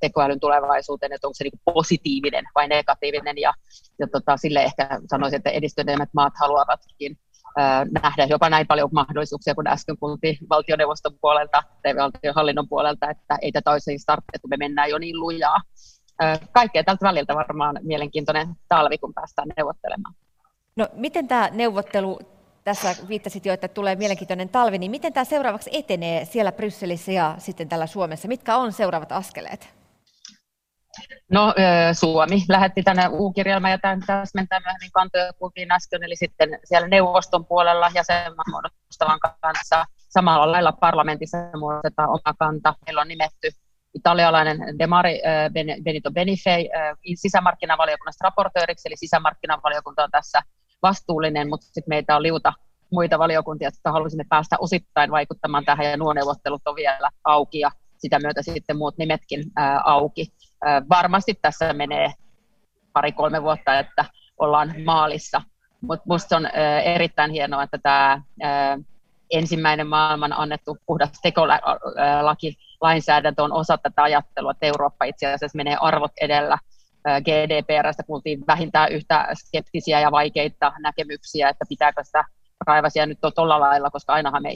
tekoälyn tulevaisuuteen, että onko se niin positiivinen vai negatiivinen, ja, ja tota, sille ehkä sanoisin, että edistyneemmät maat haluavatkin nähdä jopa näin paljon mahdollisuuksia, kun äsken kuultiin valtioneuvoston puolelta tai valtionhallinnon puolelta, että ei tätä olisi startettu, me mennään jo niin lujaa. Kaikkea tältä väliltä varmaan mielenkiintoinen talvi, kun päästään neuvottelemaan. No miten tämä neuvottelu tässä viittasit jo, että tulee mielenkiintoinen talvi, niin miten tämä seuraavaksi etenee siellä Brysselissä ja sitten täällä Suomessa? Mitkä on seuraavat askeleet? No Suomi lähetti tänne U-kirjelmän ja tämän täsmentää myöhemmin kantoja kuultiin äsken, eli sitten siellä neuvoston puolella jäsenmaan muodostavan kanssa samalla lailla parlamentissa muodostetaan oma kanta. Meillä on nimetty italialainen Demari Benito Benifei sisämarkkinavaliokunnasta raportööriksi, eli sisämarkkinavaliokunta on tässä vastuullinen, mutta sitten meitä on liuta muita valiokuntia, jotka haluaisimme päästä osittain vaikuttamaan tähän, ja nuo neuvottelut on vielä auki, ja sitä myötä sitten muut nimetkin ää, auki. Varmasti tässä menee pari-kolme vuotta, että ollaan maalissa, mutta minusta on erittäin hienoa, että tämä ensimmäinen maailman annettu puhdas tekolaki lainsäädäntö on osa tätä ajattelua, että Eurooppa itse asiassa menee arvot edellä. GDPRstä kuultiin vähintään yhtä skeptisiä ja vaikeita näkemyksiä, että pitääkö sitä privacia nyt tuolla lailla, koska ainahan me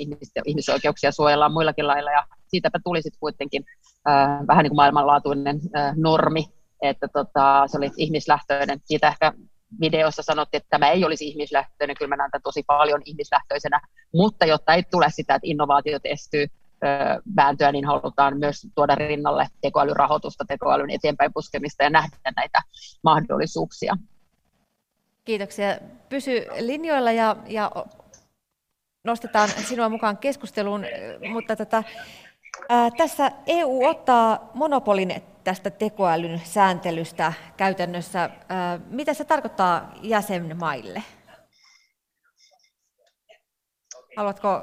ihmisoikeuksia suojellaan muillakin lailla, ja siitäpä tuli sitten kuitenkin äh, vähän niin kuin maailmanlaatuinen äh, normi, että tota, se oli ihmislähtöinen. Siitä ehkä videossa sanottiin, että tämä ei olisi ihmislähtöinen, kyllä mä näen tosi paljon ihmislähtöisenä, mutta jotta ei tule sitä, että innovaatiot estyy, vääntöä, niin halutaan myös tuoda rinnalle tekoälyrahoitusta, tekoälyn eteenpäin puskemista ja nähdä näitä mahdollisuuksia. Kiitoksia. Pysy linjoilla ja, ja nostetaan sinua mukaan keskusteluun, mutta tota, ää, tässä EU ottaa monopolin tästä tekoälyn sääntelystä käytännössä. Ää, mitä se tarkoittaa jäsenmaille? Haluatko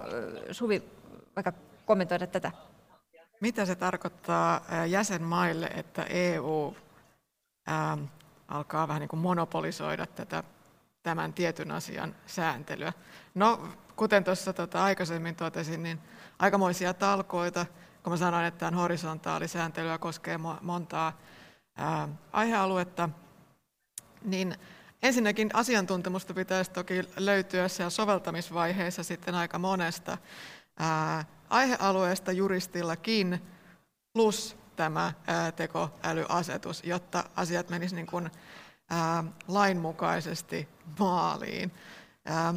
Suvi vaikka kommentoida tätä? Mitä se tarkoittaa jäsenmaille, että EU alkaa vähän niin kuin monopolisoida tätä, tämän tietyn asian sääntelyä. No, kuten tuossa tota aikaisemmin totesin, niin aikamoisia talkoita, kun mä sanoin, että tämän horisontaalisääntelyä koskee montaa ää, aihealuetta, niin ensinnäkin asiantuntemusta pitäisi toki löytyä siellä soveltamisvaiheessa sitten aika monesta ää, aihealueesta juristillakin, plus tämä tekoälyasetus, jotta asiat menisivät niin kuin, ää, lainmukaisesti maaliin. Ää,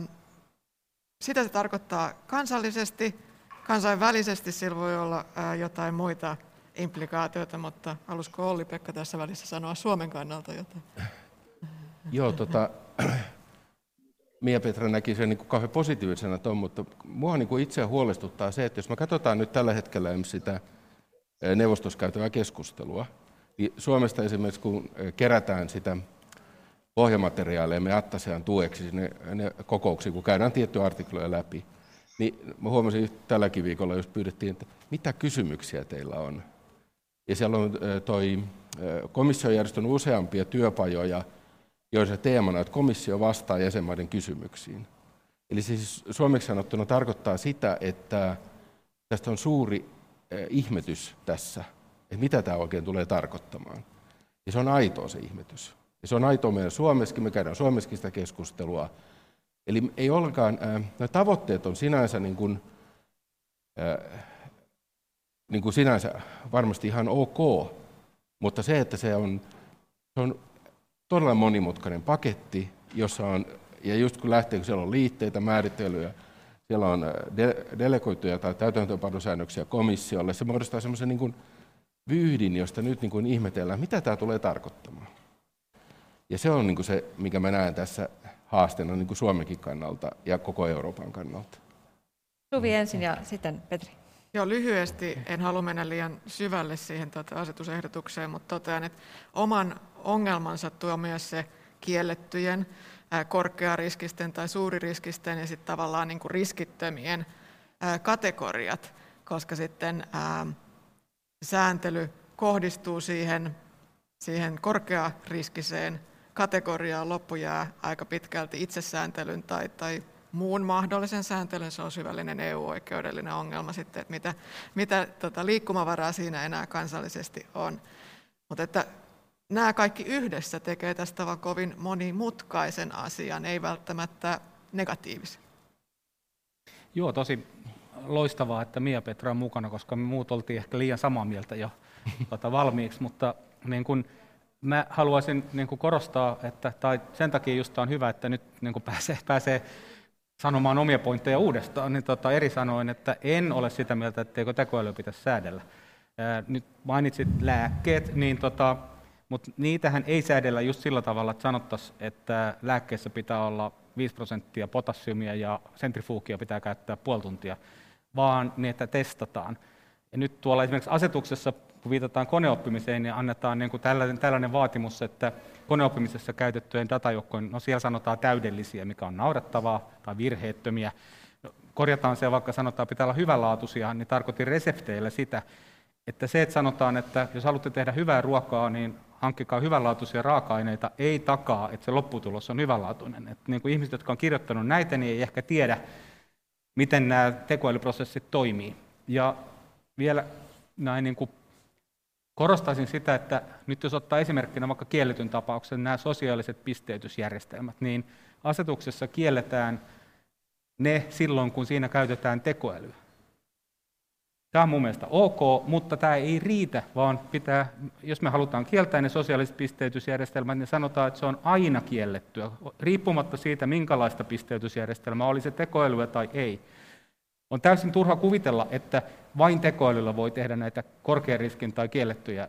sitä se tarkoittaa kansallisesti, kansainvälisesti sillä voi olla jotain muita implikaatioita, mutta halusko Olli-Pekka tässä välissä sanoa Suomen kannalta jotain? Joo, tota, Mia-Petra näki sen niin kuin kauhean positiivisena tuon, mutta mua niin kuin itseä huolestuttaa se, että jos me katsotaan nyt tällä hetkellä sitä neuvostossa käytävää keskustelua. Niin Suomesta esimerkiksi, kun kerätään sitä pohjamateriaalia me Attasian tueksi sinne ne kokouksiin, kun käydään tiettyjä artikloja läpi, niin mä huomasin tälläkin viikolla, jos pyydettiin, että mitä kysymyksiä teillä on. Ja siellä on toi komissio on järjestänyt useampia työpajoja, joissa teemana, että komissio vastaa jäsenmaiden kysymyksiin. Eli siis suomeksi sanottuna tarkoittaa sitä, että tästä on suuri ihmetys tässä, että mitä tämä oikein tulee tarkoittamaan. Ja se on aitoa se ihmetys. Ja se on aitoa meidän Suomessakin, me käydään Suomessakin sitä keskustelua. Eli ei ollenkaan, nämä tavoitteet on sinänsä niin kuin, niin kuin sinänsä varmasti ihan ok, mutta se, että se on, se on todella monimutkainen paketti, jossa on, ja just kun lähtee, kun siellä on liitteitä, määrittelyjä, siellä on de- delegoituja tai täytäntöönpanosäännöksiä komissiolle. Se muodostaa semmoisen niin kuin vyyhdin, josta nyt niin kuin ihmetellään, mitä tämä tulee tarkoittamaan. Ja se on niin kuin se, mikä mä näen tässä haasteena niin kuin Suomenkin kannalta ja koko Euroopan kannalta. Suvi ensin ja sitten Petri. Joo, lyhyesti. En halua mennä liian syvälle siihen tuota asetusehdotukseen, mutta totean, että oman ongelmansa tuo myös se kiellettyjen korkeariskisten tai suuririskisten ja sitten tavallaan niin kuin riskittömien kategoriat, koska sitten sääntely kohdistuu siihen, siihen korkeariskiseen kategoriaan, loppu jää aika pitkälti itsesääntelyn tai, tai muun mahdollisen sääntelyn, se on syvällinen EU-oikeudellinen ongelma sitten, että mitä, mitä tota, liikkumavaraa siinä enää kansallisesti on. Mutta että nämä kaikki yhdessä tekee tästä vaan kovin monimutkaisen asian, ei välttämättä negatiivisen. Joo, tosi loistavaa, että Mia Petra on mukana, koska me muut oltiin ehkä liian samaa mieltä jo tuota, valmiiksi, mutta niin kun, mä haluaisin niin kun korostaa, että tai sen takia just on hyvä, että nyt niin kun pääsee, pääsee sanomaan omia pointteja uudestaan, niin tota, eri sanoin, että en ole sitä mieltä, etteikö tekoäly pitäisi säädellä. Ää, nyt mainitsit lääkkeet, niin tota, mutta niitähän ei säädellä just sillä tavalla, että sanottaisiin, että lääkkeessä pitää olla 5 prosenttia potassiumia ja sentrifuukia pitää käyttää puoli tuntia, vaan että testataan. Ja nyt tuolla esimerkiksi asetuksessa kun viitataan koneoppimiseen, niin annetaan niin kuin tällainen, tällainen vaatimus, että koneoppimisessa käytettyjen datajoukkojen, no siellä sanotaan täydellisiä, mikä on naurettavaa, tai virheettömiä. No, korjataan se, vaikka sanotaan pitää olla hyvänlaatuisia, niin tarkoitin resepteillä sitä, että se, että sanotaan, että jos haluatte tehdä hyvää ruokaa, niin hankkikaa hyvänlaatuisia raaka-aineita, ei takaa, että se lopputulos on hyvänlaatuinen. Että niin kuin ihmiset, jotka on kirjoittanut näitä, niin ei ehkä tiedä, miten nämä tekoälyprosessit toimii. Ja vielä näin niin kuin korostaisin sitä, että nyt jos ottaa esimerkkinä vaikka kielletyn tapauksen nämä sosiaaliset pisteytysjärjestelmät, niin asetuksessa kielletään ne silloin, kun siinä käytetään tekoälyä. Tämä on mun mielestä ok, mutta tämä ei riitä, vaan pitää, jos me halutaan kieltää ne sosiaaliset pisteytysjärjestelmät, niin sanotaan, että se on aina kiellettyä, riippumatta siitä, minkälaista pisteytysjärjestelmää, oli se tekoälyä tai ei. On täysin turha kuvitella, että vain tekoälyllä voi tehdä näitä korkean riskin tai kiellettyjä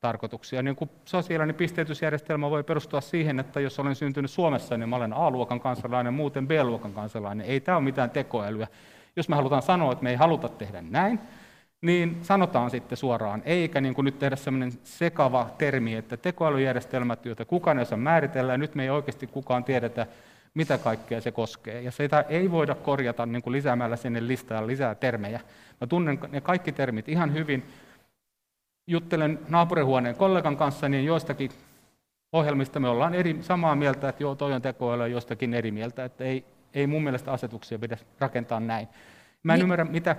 tarkoituksia. Niin kuin sosiaalinen pisteytysjärjestelmä voi perustua siihen, että jos olen syntynyt Suomessa, niin mä olen A-luokan kansalainen, muuten B-luokan kansalainen. Ei tämä ole mitään tekoälyä. Jos me halutaan sanoa, että me ei haluta tehdä näin, niin sanotaan sitten suoraan, eikä niin kuin nyt tehdä sellainen sekava termi, että tekoälyjärjestelmät, joita kukaan ei osaa määritellä, ja nyt me ei oikeasti kukaan tiedetä, mitä kaikkea se koskee. Ja sitä ei voida korjata niin kuin lisäämällä sinne listaan lisää termejä. Mä tunnen ne kaikki termit ihan hyvin. Juttelen naapurihuoneen kollegan kanssa, niin joistakin ohjelmista me ollaan eri, samaa mieltä, että joo, toi on tekoäly jostakin eri mieltä, että ei, ei mun mielestä asetuksia pidä rakentaa näin. Mä en niin. ymmärrä, mitä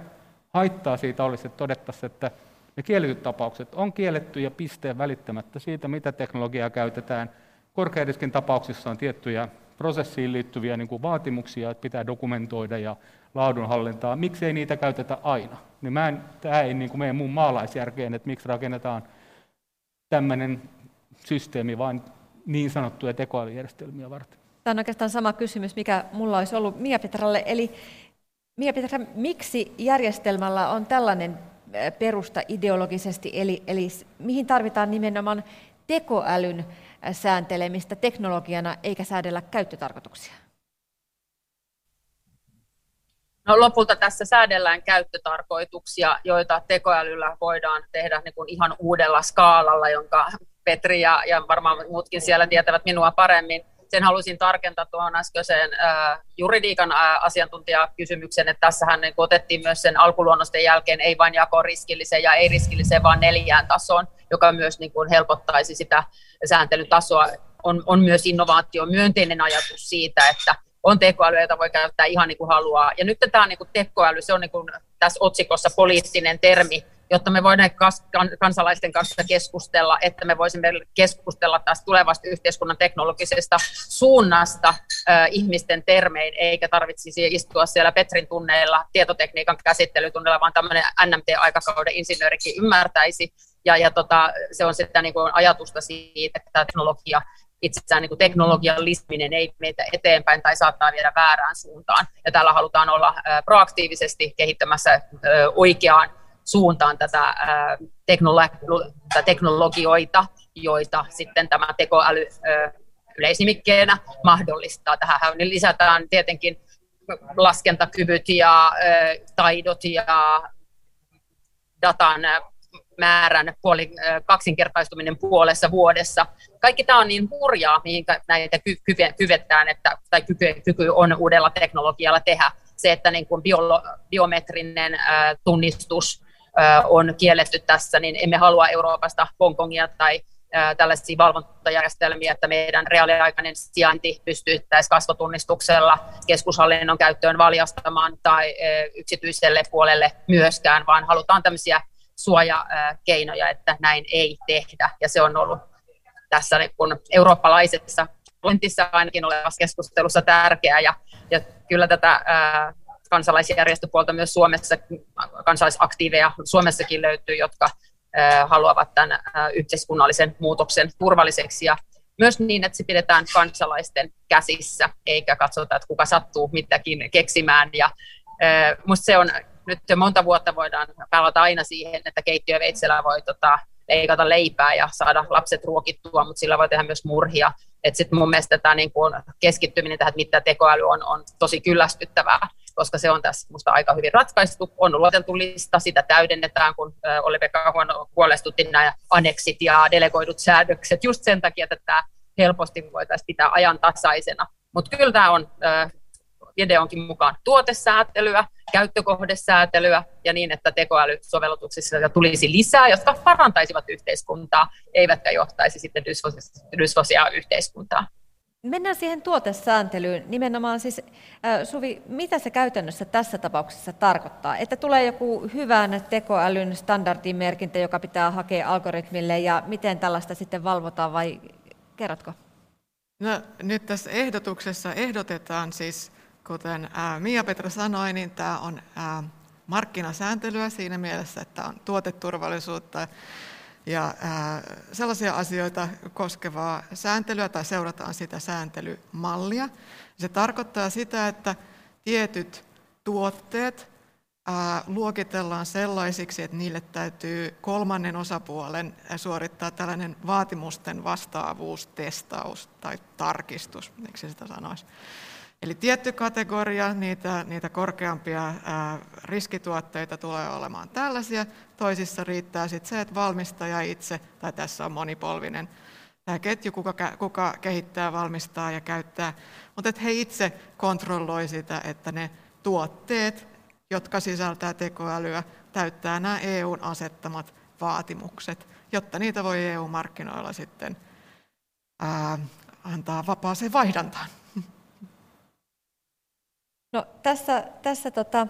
haittaa siitä olisi, että todettaisiin, että ne kielletyt tapaukset on kielletty ja pisteen välittämättä siitä, mitä teknologiaa käytetään. Korkeariskin tapauksissa on tiettyjä prosessiin liittyviä niin kuin vaatimuksia, että pitää dokumentoida ja laadunhallintaa. Miksi ei niitä käytetä aina? Niin mä en, tämä ei niin kuin mene mun maalaisjärkeen, että miksi rakennetaan tämmöinen systeemi vain niin sanottuja tekoälyjärjestelmiä varten. Tämä on oikeastaan sama kysymys, mikä mulla olisi ollut Mia Petralle. Eli Mia Petra, miksi järjestelmällä on tällainen perusta ideologisesti, eli, eli mihin tarvitaan nimenomaan tekoälyn sääntelemistä teknologiana eikä säädellä käyttötarkoituksia? No, lopulta tässä säädellään käyttötarkoituksia, joita tekoälyllä voidaan tehdä niin kuin ihan uudella skaalalla, jonka Petri ja, ja varmaan muutkin siellä tietävät minua paremmin sen haluaisin tarkentaa tuohon äskeiseen äh, juridiikan äh, asiantuntijakysymyksen, että tässähän niin otettiin myös sen alkuluonnosten jälkeen ei vain jako riskilliseen ja ei-riskilliseen, vaan neljään tasoon, joka myös niin kuin helpottaisi sitä sääntelytasoa. On, on myös innovaatio myönteinen ajatus siitä, että on tekoäly, jota voi käyttää ihan niin kuin haluaa. Ja nyt tämä niin kuin tekoäly, se on niin kuin tässä otsikossa poliittinen termi, jotta me voidaan kansalaisten kanssa keskustella, että me voisimme keskustella tästä tulevasta yhteiskunnan teknologisesta suunnasta äh, ihmisten termein, eikä tarvitsisi istua siellä Petrin tunneilla tietotekniikan käsittelytunnilla, vaan tämmöinen NMT-aikakauden insinöörikin ymmärtäisi. Ja, ja tota, se on sitä niin kuin ajatusta siitä, että teknologia itsessään niin teknologian lisminen ei meitä eteenpäin tai saattaa viedä väärään suuntaan. Ja täällä halutaan olla proaktiivisesti kehittämässä oikeaan suuntaan tätä teknologioita, joita sitten tämä tekoäly yleisinimikkeenä mahdollistaa. Tähän lisätään tietenkin laskentakyvyt ja taidot ja datan määrän puoli, kaksinkertaistuminen puolessa vuodessa. Kaikki tämä on niin hurjaa, mihin näitä kyvetään, että, tai kyky, kyky on uudella teknologialla tehdä. Se, että niin kuin bio, biometrinen tunnistus on kielletty tässä, niin emme halua Euroopasta Hongkongia tai tällaisia valvontajärjestelmiä, että meidän reaaliaikainen sijainti pystyttäisiin kasvotunnistuksella keskushallinnon käyttöön valjastamaan tai yksityiselle puolelle myöskään, vaan halutaan tämmöisiä suojakeinoja, että näin ei tehdä. Ja se on ollut tässä niin kun eurooppalaisessa parlamentissa ainakin olevassa keskustelussa tärkeää. Ja, ja kyllä tätä ää, kansalaisjärjestöpuolta myös Suomessa, kansalaisaktiiveja Suomessakin löytyy, jotka haluavat tämän yhteiskunnallisen muutoksen turvalliseksi ja myös niin, että se pidetään kansalaisten käsissä, eikä katsota, että kuka sattuu mitäkin keksimään. Ja musta se on nyt monta vuotta voidaan palata aina siihen, että keittiöveitsellä voi tota, leikata leipää ja saada lapset ruokittua, mutta sillä voi tehdä myös murhia. Sitten mun mielestä tämä niin keskittyminen tähän, mitä tekoäly on, on tosi kyllästyttävää. Koska se on tässä minusta aika hyvin ratkaistu. On luoteltu lista, sitä täydennetään, kun Olli-Pekka huolestutti nämä aneksit ja delegoidut säädökset, just sen takia, että tämä helposti voitaisiin pitää ajantasaisena. Mutta kyllä tämä on videonkin mukaan tuotesäätelyä, käyttökohdesäätelyä ja niin, että tekoälysovellutuksissa tulisi lisää, jotka parantaisivat yhteiskuntaa, eivätkä johtaisi sitten dysfosia yhteiskuntaa. Mennään siihen tuotesääntelyyn. Nimenomaan siis, äh, Suvi, mitä se käytännössä tässä tapauksessa tarkoittaa? Että tulee joku hyvän tekoälyn standardimerkintä, joka pitää hakea algoritmille, ja miten tällaista sitten valvotaan, vai kerrotko? No, nyt tässä ehdotuksessa ehdotetaan siis Kuten Mia-Petra sanoi, niin tämä on markkinasääntelyä siinä mielessä, että on tuoteturvallisuutta ja sellaisia asioita koskevaa sääntelyä tai seurataan sitä sääntelymallia. Se tarkoittaa sitä, että tietyt tuotteet luokitellaan sellaisiksi, että niille täytyy kolmannen osapuolen suorittaa tällainen vaatimusten vastaavuustestaus tai tarkistus, miksi sitä sanoisi. Eli tietty kategoria, niitä, niitä korkeampia ää, riskituotteita tulee olemaan tällaisia. Toisissa riittää sitten se, että valmistaja itse, tai tässä on monipolvinen tämä ketju, kuka, kuka kehittää, valmistaa ja käyttää, mutta että he itse kontrolloi sitä, että ne tuotteet, jotka sisältää tekoälyä, täyttää nämä EUn asettamat vaatimukset, jotta niitä voi EU-markkinoilla sitten ää, antaa vapaaseen vaihdantaan. No, tässä tässä tota,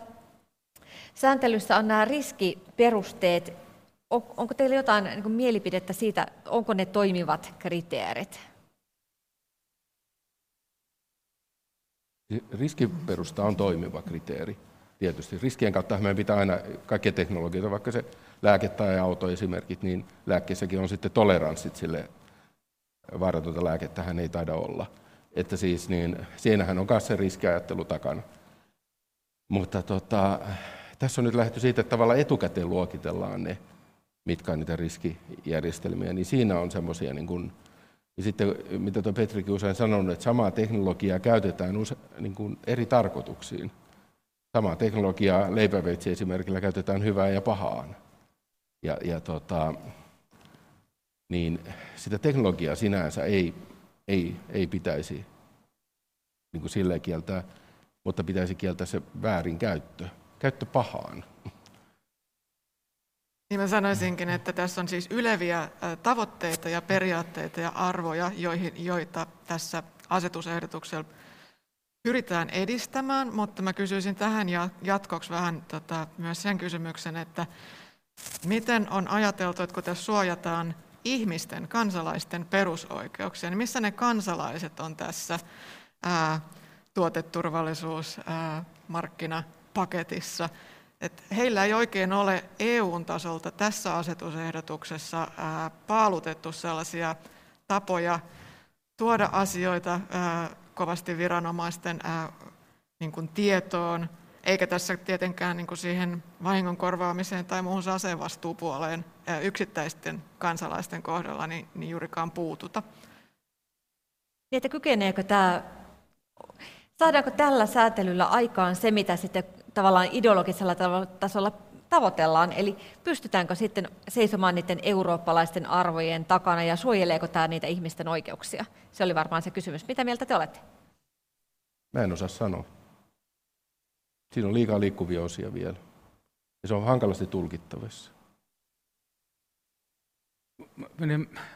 sääntelyssä on nämä riskiperusteet. On, onko teillä jotain niin mielipidettä siitä, onko ne toimivat kriteerit? Riskiperusta on toimiva kriteeri. Tietysti riskien kautta meidän pitää aina kaikkia teknologioita, vaikka se lääke tai auto esimerkit, niin lääkkeessäkin on sitten toleranssit sille vaaratonta lääkettähän ei taida olla. Että siis niin, siinähän on myös se riskiajattelu takana. Mutta tota, tässä on nyt lähdetty siitä, että tavallaan etukäteen luokitellaan ne, mitkä on niitä riskijärjestelmiä, niin siinä on semmoisia, niin kuin, ja sitten mitä tuo Petrikin usein sanonut, että samaa teknologiaa käytetään use, niin kuin eri tarkoituksiin. Samaa teknologiaa leipäveitsi esimerkillä käytetään hyvään ja pahaan. Ja, ja tota, niin sitä teknologiaa sinänsä ei, ei, ei pitäisi niin kuin silleen kieltää mutta pitäisi kieltää se väärinkäyttö, käyttö pahaan. Niin mä sanoisinkin, että tässä on siis yleviä tavoitteita ja periaatteita ja arvoja, joihin, joita tässä asetusehdotuksella pyritään edistämään, mutta mä kysyisin tähän jatkoksi vähän tota, myös sen kysymyksen, että miten on ajateltu, että kun tässä suojataan ihmisten, kansalaisten perusoikeuksia, niin missä ne kansalaiset on tässä ää, tuoteturvallisuusmarkkinapaketissa. Että heillä ei oikein ole EU-tasolta tässä asetusehdotuksessa paalutettu sellaisia tapoja tuoda asioita kovasti viranomaisten niin kuin tietoon, eikä tässä tietenkään niin kuin siihen vahingon korvaamiseen tai muuhun asevastuupuoleen yksittäisten kansalaisten kohdalla niin, niin juurikaan puututa. Niin, että kykeneekö tämä Saadaanko tällä säätelyllä aikaan se, mitä sitten tavallaan ideologisella tasolla tavoitellaan, eli pystytäänkö sitten seisomaan niiden eurooppalaisten arvojen takana ja suojeleeko tämä niitä ihmisten oikeuksia? Se oli varmaan se kysymys. Mitä mieltä te olette? Mä en osaa sanoa. Siinä on liikaa liikkuvia osia vielä. Ja se on hankalasti tulkittavissa.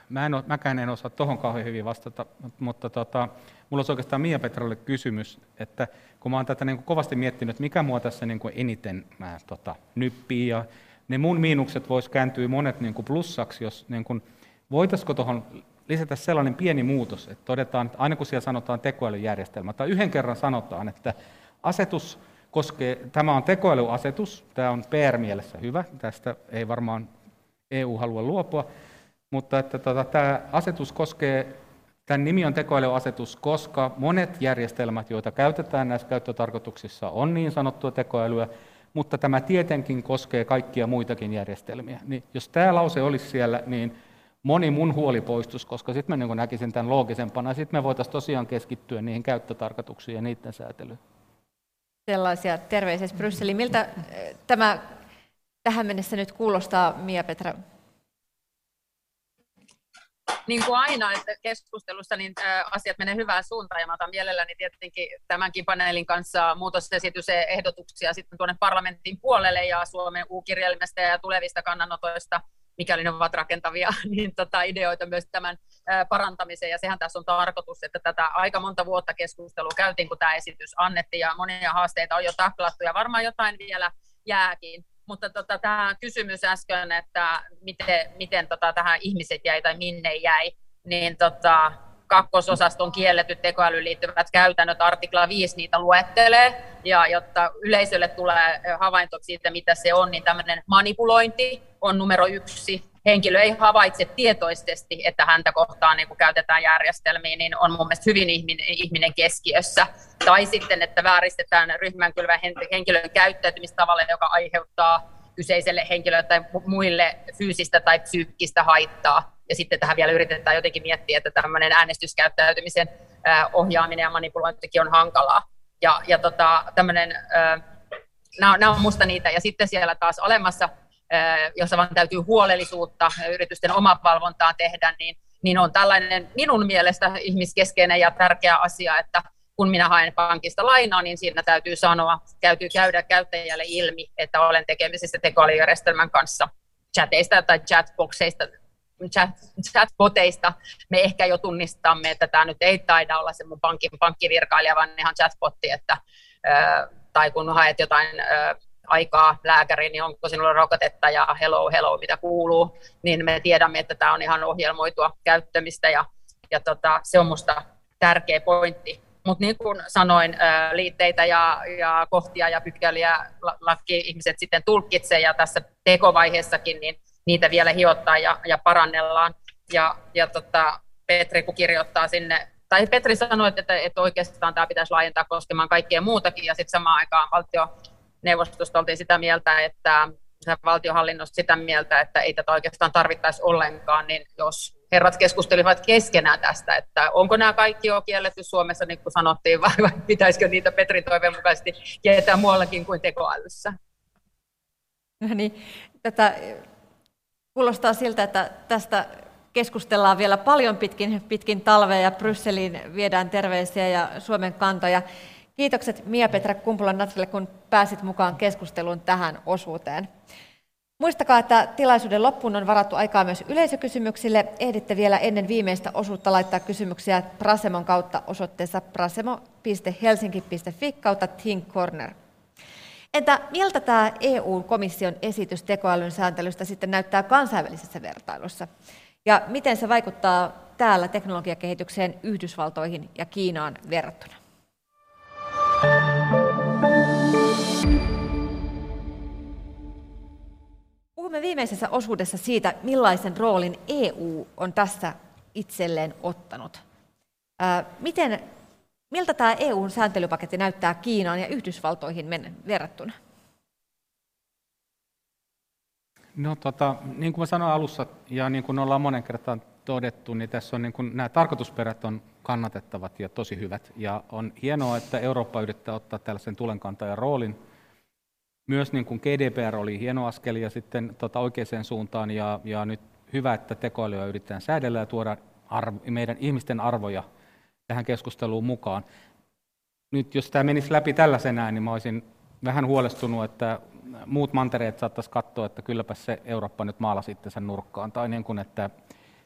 Mä en, mäkään en osaa tuohon kauhean hyvin vastata, mutta tota, mulla olisi oikeastaan Mia Petralle kysymys, että kun mä oon tätä niin kuin kovasti miettinyt, mikä mua tässä niin kuin eniten mä, tota, nyppii, ja ne mun miinukset vois kääntyä monet niin kuin plussaksi, jos niin kuin, voitaisiko tuohon lisätä sellainen pieni muutos, että todetaan, että aina kun siellä sanotaan tekoälyjärjestelmä, tai yhden kerran sanotaan, että asetus koskee, tämä on tekoälyasetus, tämä on PR-mielessä hyvä, tästä ei varmaan EU halua luopua, mutta että tota, tämä asetus koskee, tämän nimi on tekoälyasetus, koska monet järjestelmät, joita käytetään näissä käyttötarkoituksissa, on niin sanottua tekoälyä, mutta tämä tietenkin koskee kaikkia muitakin järjestelmiä. Niin jos tämä lause olisi siellä, niin moni mun huoli poistus, koska sitten mä niin näkisin tämän loogisempana, sitten me voitaisiin tosiaan keskittyä niihin käyttötarkoituksiin ja niiden säätelyyn. Sellaisia terveisiä Brysseliin. Miltä tämä tähän mennessä nyt kuulostaa, Mia-Petra? niin kuin aina että keskustelussa niin asiat menee hyvään suuntaan ja mä otan mielelläni tietenkin tämänkin paneelin kanssa muutosesitysehdotuksia sitten tuonne parlamentin puolelle ja Suomen U-kirjelmästä ja tulevista kannanotoista mikäli ne ovat rakentavia, niin tota, ideoita myös tämän parantamiseen. Ja sehän tässä on tarkoitus, että tätä aika monta vuotta keskustelua käytiin, kun tämä esitys annettiin, ja monia haasteita on jo taklattu, ja varmaan jotain vielä jääkin. Mutta tota, tämä kysymys äsken, että miten, miten tota, tähän ihmiset jäi tai minne jäi, niin tota, kakkososaston kielletyt tekoälyyn liittyvät käytännöt, artikla 5 niitä luettelee, ja jotta yleisölle tulee havainto siitä, mitä se on, niin tämmöinen manipulointi on numero yksi. Henkilö ei havaitse tietoisesti, että häntä kohtaan niin kun käytetään järjestelmiä, niin on mun mielestä hyvin ihminen, keskiössä. Tai sitten, että vääristetään ryhmän kylvän henkilön käyttäytymistavalle, joka aiheuttaa kyseiselle henkilölle tai muille fyysistä tai psyykkistä haittaa. Ja sitten tähän vielä yritetään jotenkin miettiä, että tämmöinen äänestyskäyttäytymisen ohjaaminen ja manipulointikin on hankalaa. Ja, ja tota, tämmöinen, nämä, nämä on musta niitä. Ja sitten siellä taas olemassa, jossa vaan täytyy huolellisuutta yritysten omavalvontaa tehdä, niin, niin on tällainen minun mielestä ihmiskeskeinen ja tärkeä asia, että kun minä haen pankista lainaa, niin siinä täytyy sanoa, täytyy käydä käyttäjälle ilmi, että olen tekemisissä tekoälyjärjestelmän kanssa chateista tai chatboxeista, chat, chatboteista. Me ehkä jo tunnistamme, että tämä nyt ei taida olla se mun pankin pankkivirkailija, vaan ihan chatbotti, että, tai kun haet jotain aikaa lääkäriin, niin onko sinulla rokotetta ja hello, hello, mitä kuuluu, niin me tiedämme, että tämä on ihan ohjelmoitua käyttämistä ja, ja tota, se on minusta tärkeä pointti mutta niin kuin sanoin, liitteitä ja, ja kohtia ja pykäliä laki-ihmiset sitten tulkitsee ja tässä tekovaiheessakin niin niitä vielä hiottaa ja, ja parannellaan. Ja, ja tota, Petri kun kirjoittaa sinne, tai Petri sanoi, että, että oikeastaan tämä pitäisi laajentaa koskemaan kaikkea muutakin, ja sitten samaan aikaan valtioneuvostosta oltiin sitä mieltä, että valtiohallinnosta sitä mieltä, että ei tätä oikeastaan tarvittaisi ollenkaan, niin jos herrat keskustelivat keskenään tästä, että onko nämä kaikki jo kielletty Suomessa, niin kuin sanottiin, vai, vai pitäisikö niitä Petrin toiveen mukaisesti kieltää muuallakin kuin tekoälyssä? No niin, tätä kuulostaa siltä, että tästä keskustellaan vielä paljon pitkin, pitkin talvea ja Brysseliin viedään terveisiä ja Suomen kantoja. Kiitokset Mia-Petra Kumpulan-Natsille, kun pääsit mukaan keskusteluun tähän osuuteen. Muistakaa, että tilaisuuden loppuun on varattu aikaa myös yleisökysymyksille. Ehditte vielä ennen viimeistä osuutta laittaa kysymyksiä Prasemon kautta osoitteessa prasemo.helsinki.fi kautta Think Corner. Entä miltä tämä EU-komission esitys tekoälyn sääntelystä sitten näyttää kansainvälisessä vertailussa? Ja miten se vaikuttaa täällä teknologiakehitykseen Yhdysvaltoihin ja Kiinaan verrattuna? Puhumme viimeisessä osuudessa siitä, millaisen roolin EU on tässä itselleen ottanut. Miten, miltä tämä EUn sääntelypaketti näyttää Kiinaan ja Yhdysvaltoihin verrattuna? No tota, niin kuin mä sanoin alussa ja niin kuin ollaan monen kertaan todettu, niin tässä on niin kuin, nämä tarkoitusperät on kannatettavat ja tosi hyvät. Ja on hienoa, että Eurooppa yrittää ottaa tällaisen tulenkantajan roolin myös niin kuin GDPR oli hieno askel ja sitten tota oikeaan suuntaan ja, ja nyt hyvä, että tekoälyä yritetään säädellä ja tuoda arvo, meidän ihmisten arvoja tähän keskusteluun mukaan. Nyt jos tämä menisi läpi tällaisenään, niin mä olisin vähän huolestunut, että muut mantereet saattaisi katsoa, että kylläpä se Eurooppa nyt maalasi sen nurkkaan, tai niin kuin, että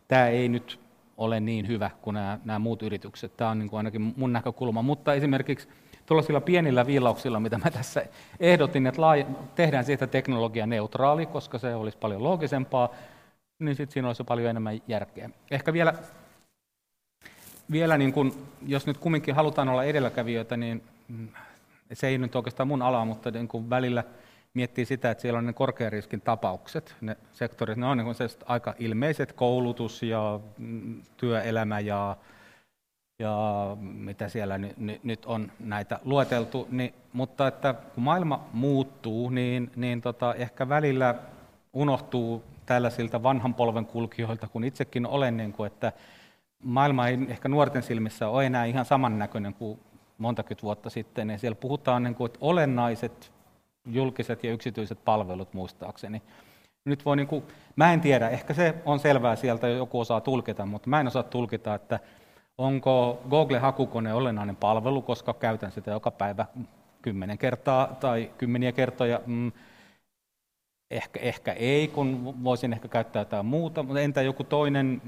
tämä ei nyt ole niin hyvä kuin nämä, nämä muut yritykset. Tämä on niin kuin ainakin mun näkökulma, mutta esimerkiksi tuollaisilla pienillä viilauksilla, mitä mä tässä ehdotin, että tehdään siitä teknologia neutraali, koska se olisi paljon loogisempaa, niin sitten siinä olisi paljon enemmän järkeä. Ehkä vielä, vielä niin kun, jos nyt kumminkin halutaan olla edelläkävijöitä, niin se ei nyt oikeastaan mun ala, mutta niin kun välillä miettii sitä, että siellä on ne korkean riskin tapaukset, ne sektorit, ne on niin aika ilmeiset, koulutus ja mm, työelämä ja ja mitä siellä ny, ny, nyt on näitä lueteltu, niin, mutta että kun maailma muuttuu, niin, niin tota, ehkä välillä unohtuu tällaisilta vanhan polven kulkijoilta, kun itsekin olen, niin kuin, että maailma ei ehkä nuorten silmissä ole enää ihan samannäköinen kuin montakymmentä vuotta sitten, ja siellä puhutaan, niin kuin, että olennaiset julkiset ja yksityiset palvelut muistaakseni. Nyt voi, niin kuin, mä en tiedä, ehkä se on selvää sieltä, joku osaa tulkita, mutta mä en osaa tulkita, että onko Google-hakukone olennainen palvelu, koska käytän sitä joka päivä kymmenen kertaa tai kymmeniä kertoja. Mm, ehkä, ehkä ei, kun voisin ehkä käyttää jotain muuta, mutta entä joku toinen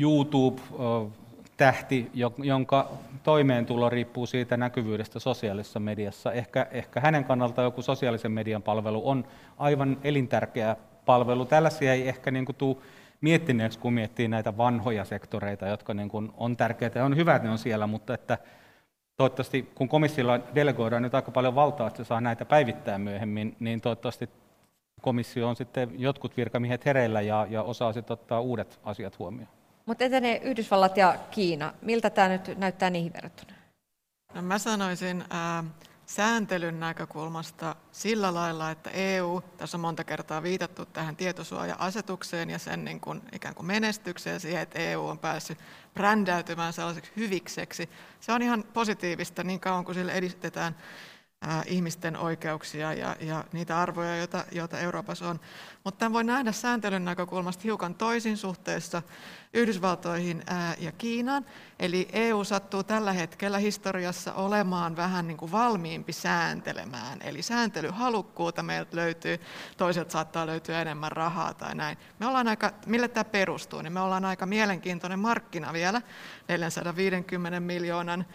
YouTube-tähti, jonka toimeentulo riippuu siitä näkyvyydestä sosiaalisessa mediassa. Ehkä, ehkä hänen kannalta joku sosiaalisen median palvelu on aivan elintärkeä palvelu. Tällaisia ei ehkä niin kuin tule miettineeksi, kun miettii näitä vanhoja sektoreita, jotka niin kuin on tärkeitä ja on hyvä, että ne on siellä, mutta että toivottavasti kun komissiolla delegoidaan nyt aika paljon valtaa, että se saa näitä päivittää myöhemmin, niin toivottavasti komissio on sitten jotkut virkamiehet hereillä ja, ja osaa sitten ottaa uudet asiat huomioon. Mutta etenee Yhdysvallat ja Kiina. Miltä tämä nyt näyttää niihin verrattuna? No mä sanoisin ää, sääntelyn näkökulmasta sillä lailla, että EU, tässä on monta kertaa viitattu tähän tietosuoja-asetukseen ja sen niin kuin, ikään kuin menestykseen siihen, että EU on päässyt brändäytymään sellaiseksi hyvikseksi. Se on ihan positiivista niin kauan kuin sille edistetään ihmisten oikeuksia ja, ja niitä arvoja, joita, joita Euroopassa on. Mutta tämän voi nähdä sääntelyn näkökulmasta hiukan toisin suhteessa Yhdysvaltoihin ää, ja Kiinaan. Eli EU sattuu tällä hetkellä historiassa olemaan vähän niin kuin valmiimpi sääntelemään. Eli sääntelyhalukkuutta meiltä löytyy, toiselta saattaa löytyä enemmän rahaa tai näin. Me ollaan aika, mille tämä perustuu, niin me ollaan aika mielenkiintoinen markkina vielä, 450 miljoonan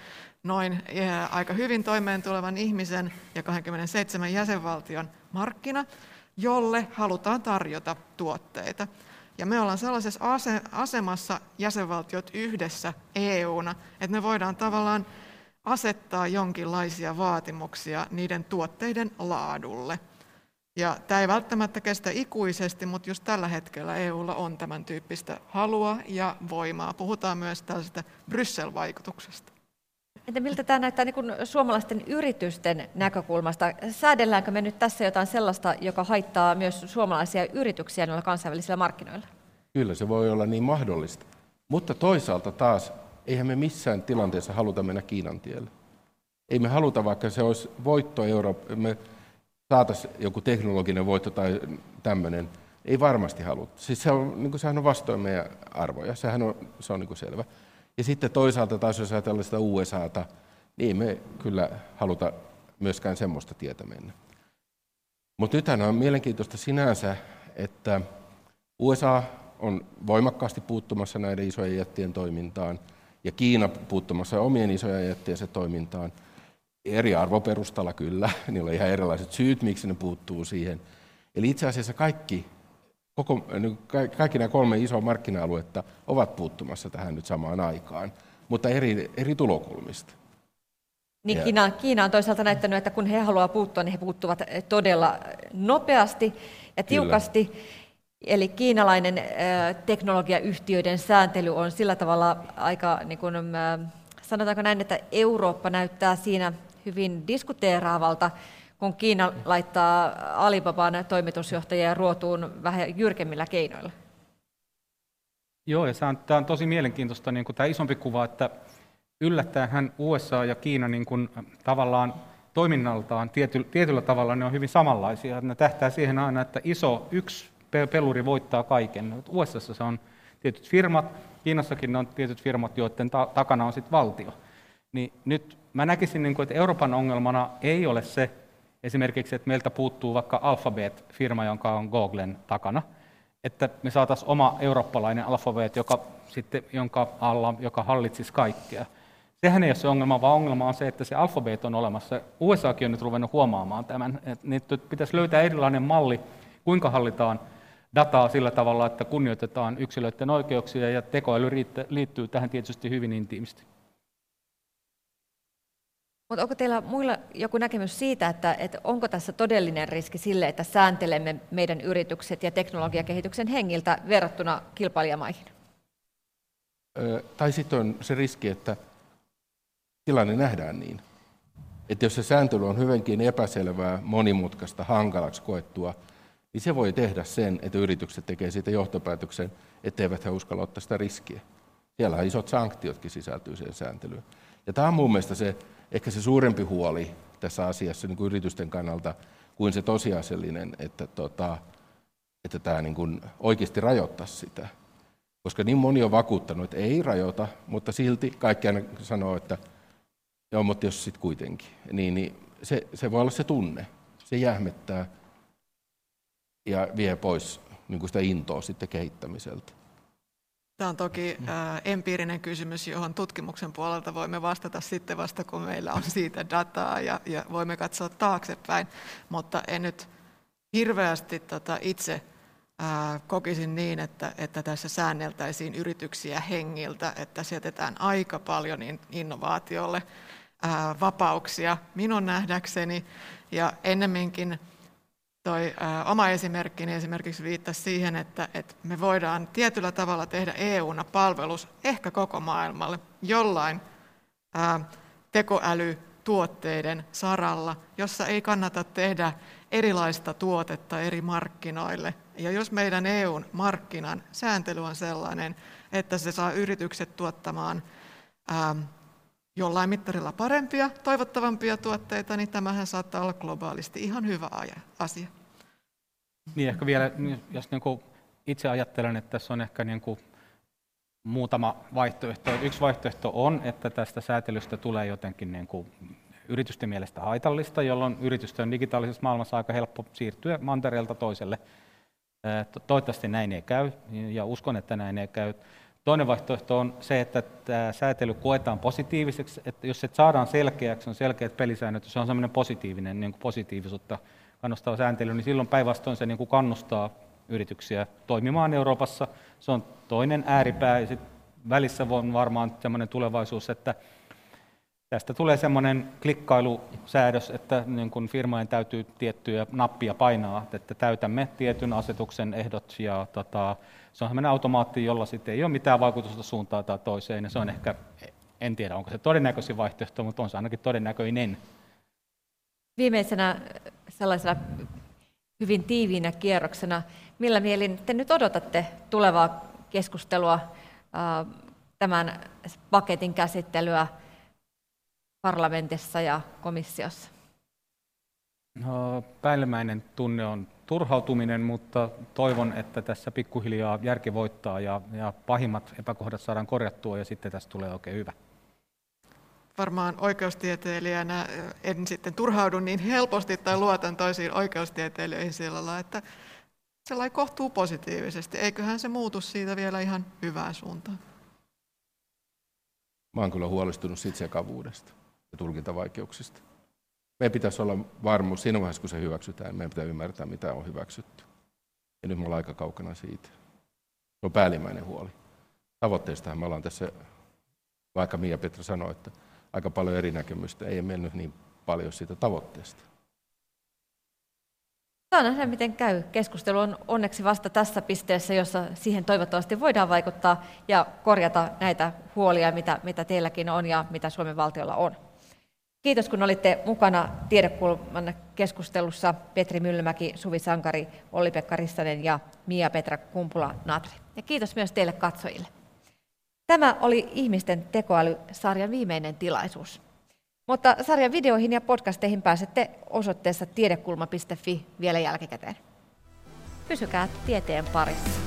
noin aika hyvin toimeen tulevan ihmisen ja 27 jäsenvaltion markkina, jolle halutaan tarjota tuotteita. Ja me ollaan sellaisessa asemassa jäsenvaltiot yhdessä EUna, että me voidaan tavallaan asettaa jonkinlaisia vaatimuksia niiden tuotteiden laadulle. Ja tämä ei välttämättä kestä ikuisesti, mutta just tällä hetkellä EUlla on tämän tyyppistä halua ja voimaa. Puhutaan myös tällaisesta Bryssel-vaikutuksesta. Entä miltä tämä näyttää niin kuin suomalaisten yritysten näkökulmasta? Säädelläänkö me nyt tässä jotain sellaista, joka haittaa myös suomalaisia yrityksiä noilla kansainvälisillä markkinoilla? Kyllä se voi olla niin mahdollista. Mutta toisaalta taas, eihän me missään tilanteessa haluta mennä Kiinan tielle. Ei me haluta, vaikka se olisi voitto Eurooppa, me saataisiin joku teknologinen voitto tai tämmöinen. Ei varmasti haluta. Siis se on, niin kuin, sehän on vastoin meidän arvoja, sehän on, se on niin kuin selvä. Ja sitten toisaalta taas, jos ajatellaan sitä USAta, niin me kyllä haluta myöskään semmoista tietä mennä. Mutta nythän on mielenkiintoista sinänsä, että USA on voimakkaasti puuttumassa näiden isojen jättien toimintaan, ja Kiina puuttumassa omien isojen jättiensä toimintaan. Eri arvoperustalla kyllä, niillä on ihan erilaiset syyt, miksi ne puuttuu siihen. Eli itse asiassa kaikki koko, niin kaikki nämä kolme isoa markkina-aluetta ovat puuttumassa tähän nyt samaan aikaan, mutta eri, eri tulokulmista. Niin Kiina, Kiina on toisaalta näyttänyt, että kun he haluavat puuttua, niin he puuttuvat todella nopeasti ja tiukasti. Kyllä. Eli kiinalainen äh, teknologiayhtiöiden sääntely on sillä tavalla aika, niin kuin, äh, sanotaanko näin, että Eurooppa näyttää siinä hyvin diskuteeraavalta, kun Kiina laittaa Alibaban toimitusjohtajia ruotuun vähän jyrkemmillä keinoilla? Joo, ja tämä on tosi mielenkiintoista niin tämä isompi kuva, että yllättäen USA ja Kiina niin kuin, tavallaan toiminnaltaan tiety, tietyllä tavalla ne on hyvin samanlaisia. Ne tähtää siihen aina, että iso yksi peluri voittaa kaiken. USA se on tietyt firmat, Kiinassakin ne on tietyt firmat, joiden ta- takana on sitten valtio. Niin nyt mä näkisin, niin kuin, että Euroopan ongelmana ei ole se, esimerkiksi, että meiltä puuttuu vaikka Alphabet-firma, jonka on Googlen takana, että me saataisiin oma eurooppalainen Alphabet, joka, sitten, jonka alla, joka hallitsisi kaikkea. Sehän ei ole se ongelma, vaan ongelma on se, että se Alphabet on olemassa. USAkin on nyt ruvennut huomaamaan tämän. Että pitäisi löytää erilainen malli, kuinka hallitaan dataa sillä tavalla, että kunnioitetaan yksilöiden oikeuksia, ja tekoäly liittyy tähän tietysti hyvin intiimisti. Mutta onko teillä muilla joku näkemys siitä, että, että onko tässä todellinen riski sille, että sääntelemme meidän yritykset ja teknologiakehityksen hengiltä verrattuna kilpailijamaihin? Tai sitten on se riski, että tilanne nähdään niin. Että jos se sääntely on hyvinkin epäselvää, monimutkaista, hankalaksi koettua, niin se voi tehdä sen, että yritykset tekevät siitä johtopäätöksen, etteivät he uskalla ottaa sitä riskiä. Siellä isot sanktiotkin sisältyy siihen sääntelyyn. Ja tämä on mun mielestä se ehkä se suurempi huoli tässä asiassa niin kuin yritysten kannalta kuin se tosiasiallinen, että, tota, että tämä niin kuin oikeasti rajoittaisi sitä. Koska niin moni on vakuuttanut, että ei rajoita, mutta silti kaikki aina sanoo, että joo, mutta jos sitten kuitenkin. Niin, niin se, se voi olla se tunne. Se jähmettää ja vie pois niin kuin sitä intoa sitten kehittämiseltä. Tämä on toki empiirinen kysymys, johon tutkimuksen puolelta voimme vastata sitten vasta, kun meillä on siitä dataa ja, ja voimme katsoa taaksepäin. Mutta en nyt hirveästi tota itse kokisin niin, että, että tässä säänneltäisiin yrityksiä hengiltä, että sijoitetaan aika paljon innovaatiolle ää, vapauksia minun nähdäkseni. Ja ennemminkin toi ää, oma esimerkkini esimerkiksi viittasi siihen, että, että me voidaan tietyllä tavalla tehdä EUna palvelus ehkä koko maailmalle jollain ää, tekoälytuotteiden saralla, jossa ei kannata tehdä erilaista tuotetta eri markkinoille. Ja jos meidän EUn markkinan sääntely on sellainen, että se saa yritykset tuottamaan ää, jollain mittarilla parempia, toivottavampia tuotteita, niin tämähän saattaa olla globaalisti ihan hyvä asia. Niin ehkä vielä, jos niin itse ajattelen, että tässä on ehkä niin kuin muutama vaihtoehto. Yksi vaihtoehto on, että tästä säätelystä tulee jotenkin niin kuin yritysten mielestä haitallista, jolloin yritysten digitaalisessa maailmassa aika helppo siirtyä mantereelta toiselle. Toivottavasti näin ei käy, ja uskon, että näin ei käy. Toinen vaihtoehto on se, että tämä säätely koetaan positiiviseksi, että jos se saadaan selkeäksi, on selkeät pelisäännöt, se on sellainen positiivinen niin kuin positiivisuutta kannustava sääntely, niin silloin päinvastoin se niin kuin kannustaa yrityksiä toimimaan Euroopassa. Se on toinen ääripää, ja sitten välissä on varmaan sellainen tulevaisuus, että tästä tulee sellainen klikkailusäädös, että niin kun firmojen täytyy tiettyjä nappia painaa, että täytämme tietyn asetuksen ehdot, ja tota, se on sellainen automaatti, jolla sitten ei ole mitään vaikutusta suuntaan tai toiseen, ja se on ehkä, en tiedä onko se todennäköisin vaihtoehto, mutta on se ainakin todennäköinen. Viimeisenä sellaisena hyvin tiiviinä kierroksena, millä mielin te nyt odotatte tulevaa keskustelua, tämän paketin käsittelyä parlamentissa ja komissiossa? No, päällimmäinen tunne on turhautuminen, mutta toivon, että tässä pikkuhiljaa järki voittaa ja, ja pahimmat epäkohdat saadaan korjattua ja sitten tästä tulee oikein hyvä varmaan oikeustieteilijänä en sitten turhaudu niin helposti tai luotan toisiin oikeustieteilijöihin sillä lailla, että sellainen kohtuu positiivisesti. Eiköhän se muutu siitä vielä ihan hyvään suuntaan. Mä oon kyllä huolestunut siitä sekavuudesta ja tulkintavaikeuksista. Meidän pitäisi olla varmuus siinä vaiheessa, kun se hyväksytään. Meidän pitää ymmärtää, mitä on hyväksytty. Ja nyt me ollaan aika kaukana siitä. Se on päällimmäinen huoli. Tavoitteestahan me ollaan tässä, vaikka Mia Petra sanoi, että aika paljon eri näkemystä. Ei mennyt niin paljon siitä tavoitteesta. Saa nähdä, miten käy. Keskustelu on onneksi vasta tässä pisteessä, jossa siihen toivottavasti voidaan vaikuttaa ja korjata näitä huolia, mitä, mitä teilläkin on ja mitä Suomen valtiolla on. Kiitos, kun olitte mukana Tiedekulman keskustelussa Petri Myllymäki, Suvi Sankari, Olli-Pekka Rissanen ja Mia-Petra Kumpula-Natri. Ja kiitos myös teille katsojille. Tämä oli Ihmisten tekoäly-sarjan viimeinen tilaisuus. Mutta sarjan videoihin ja podcasteihin pääsette osoitteessa tiedekulma.fi vielä jälkikäteen. Pysykää tieteen parissa.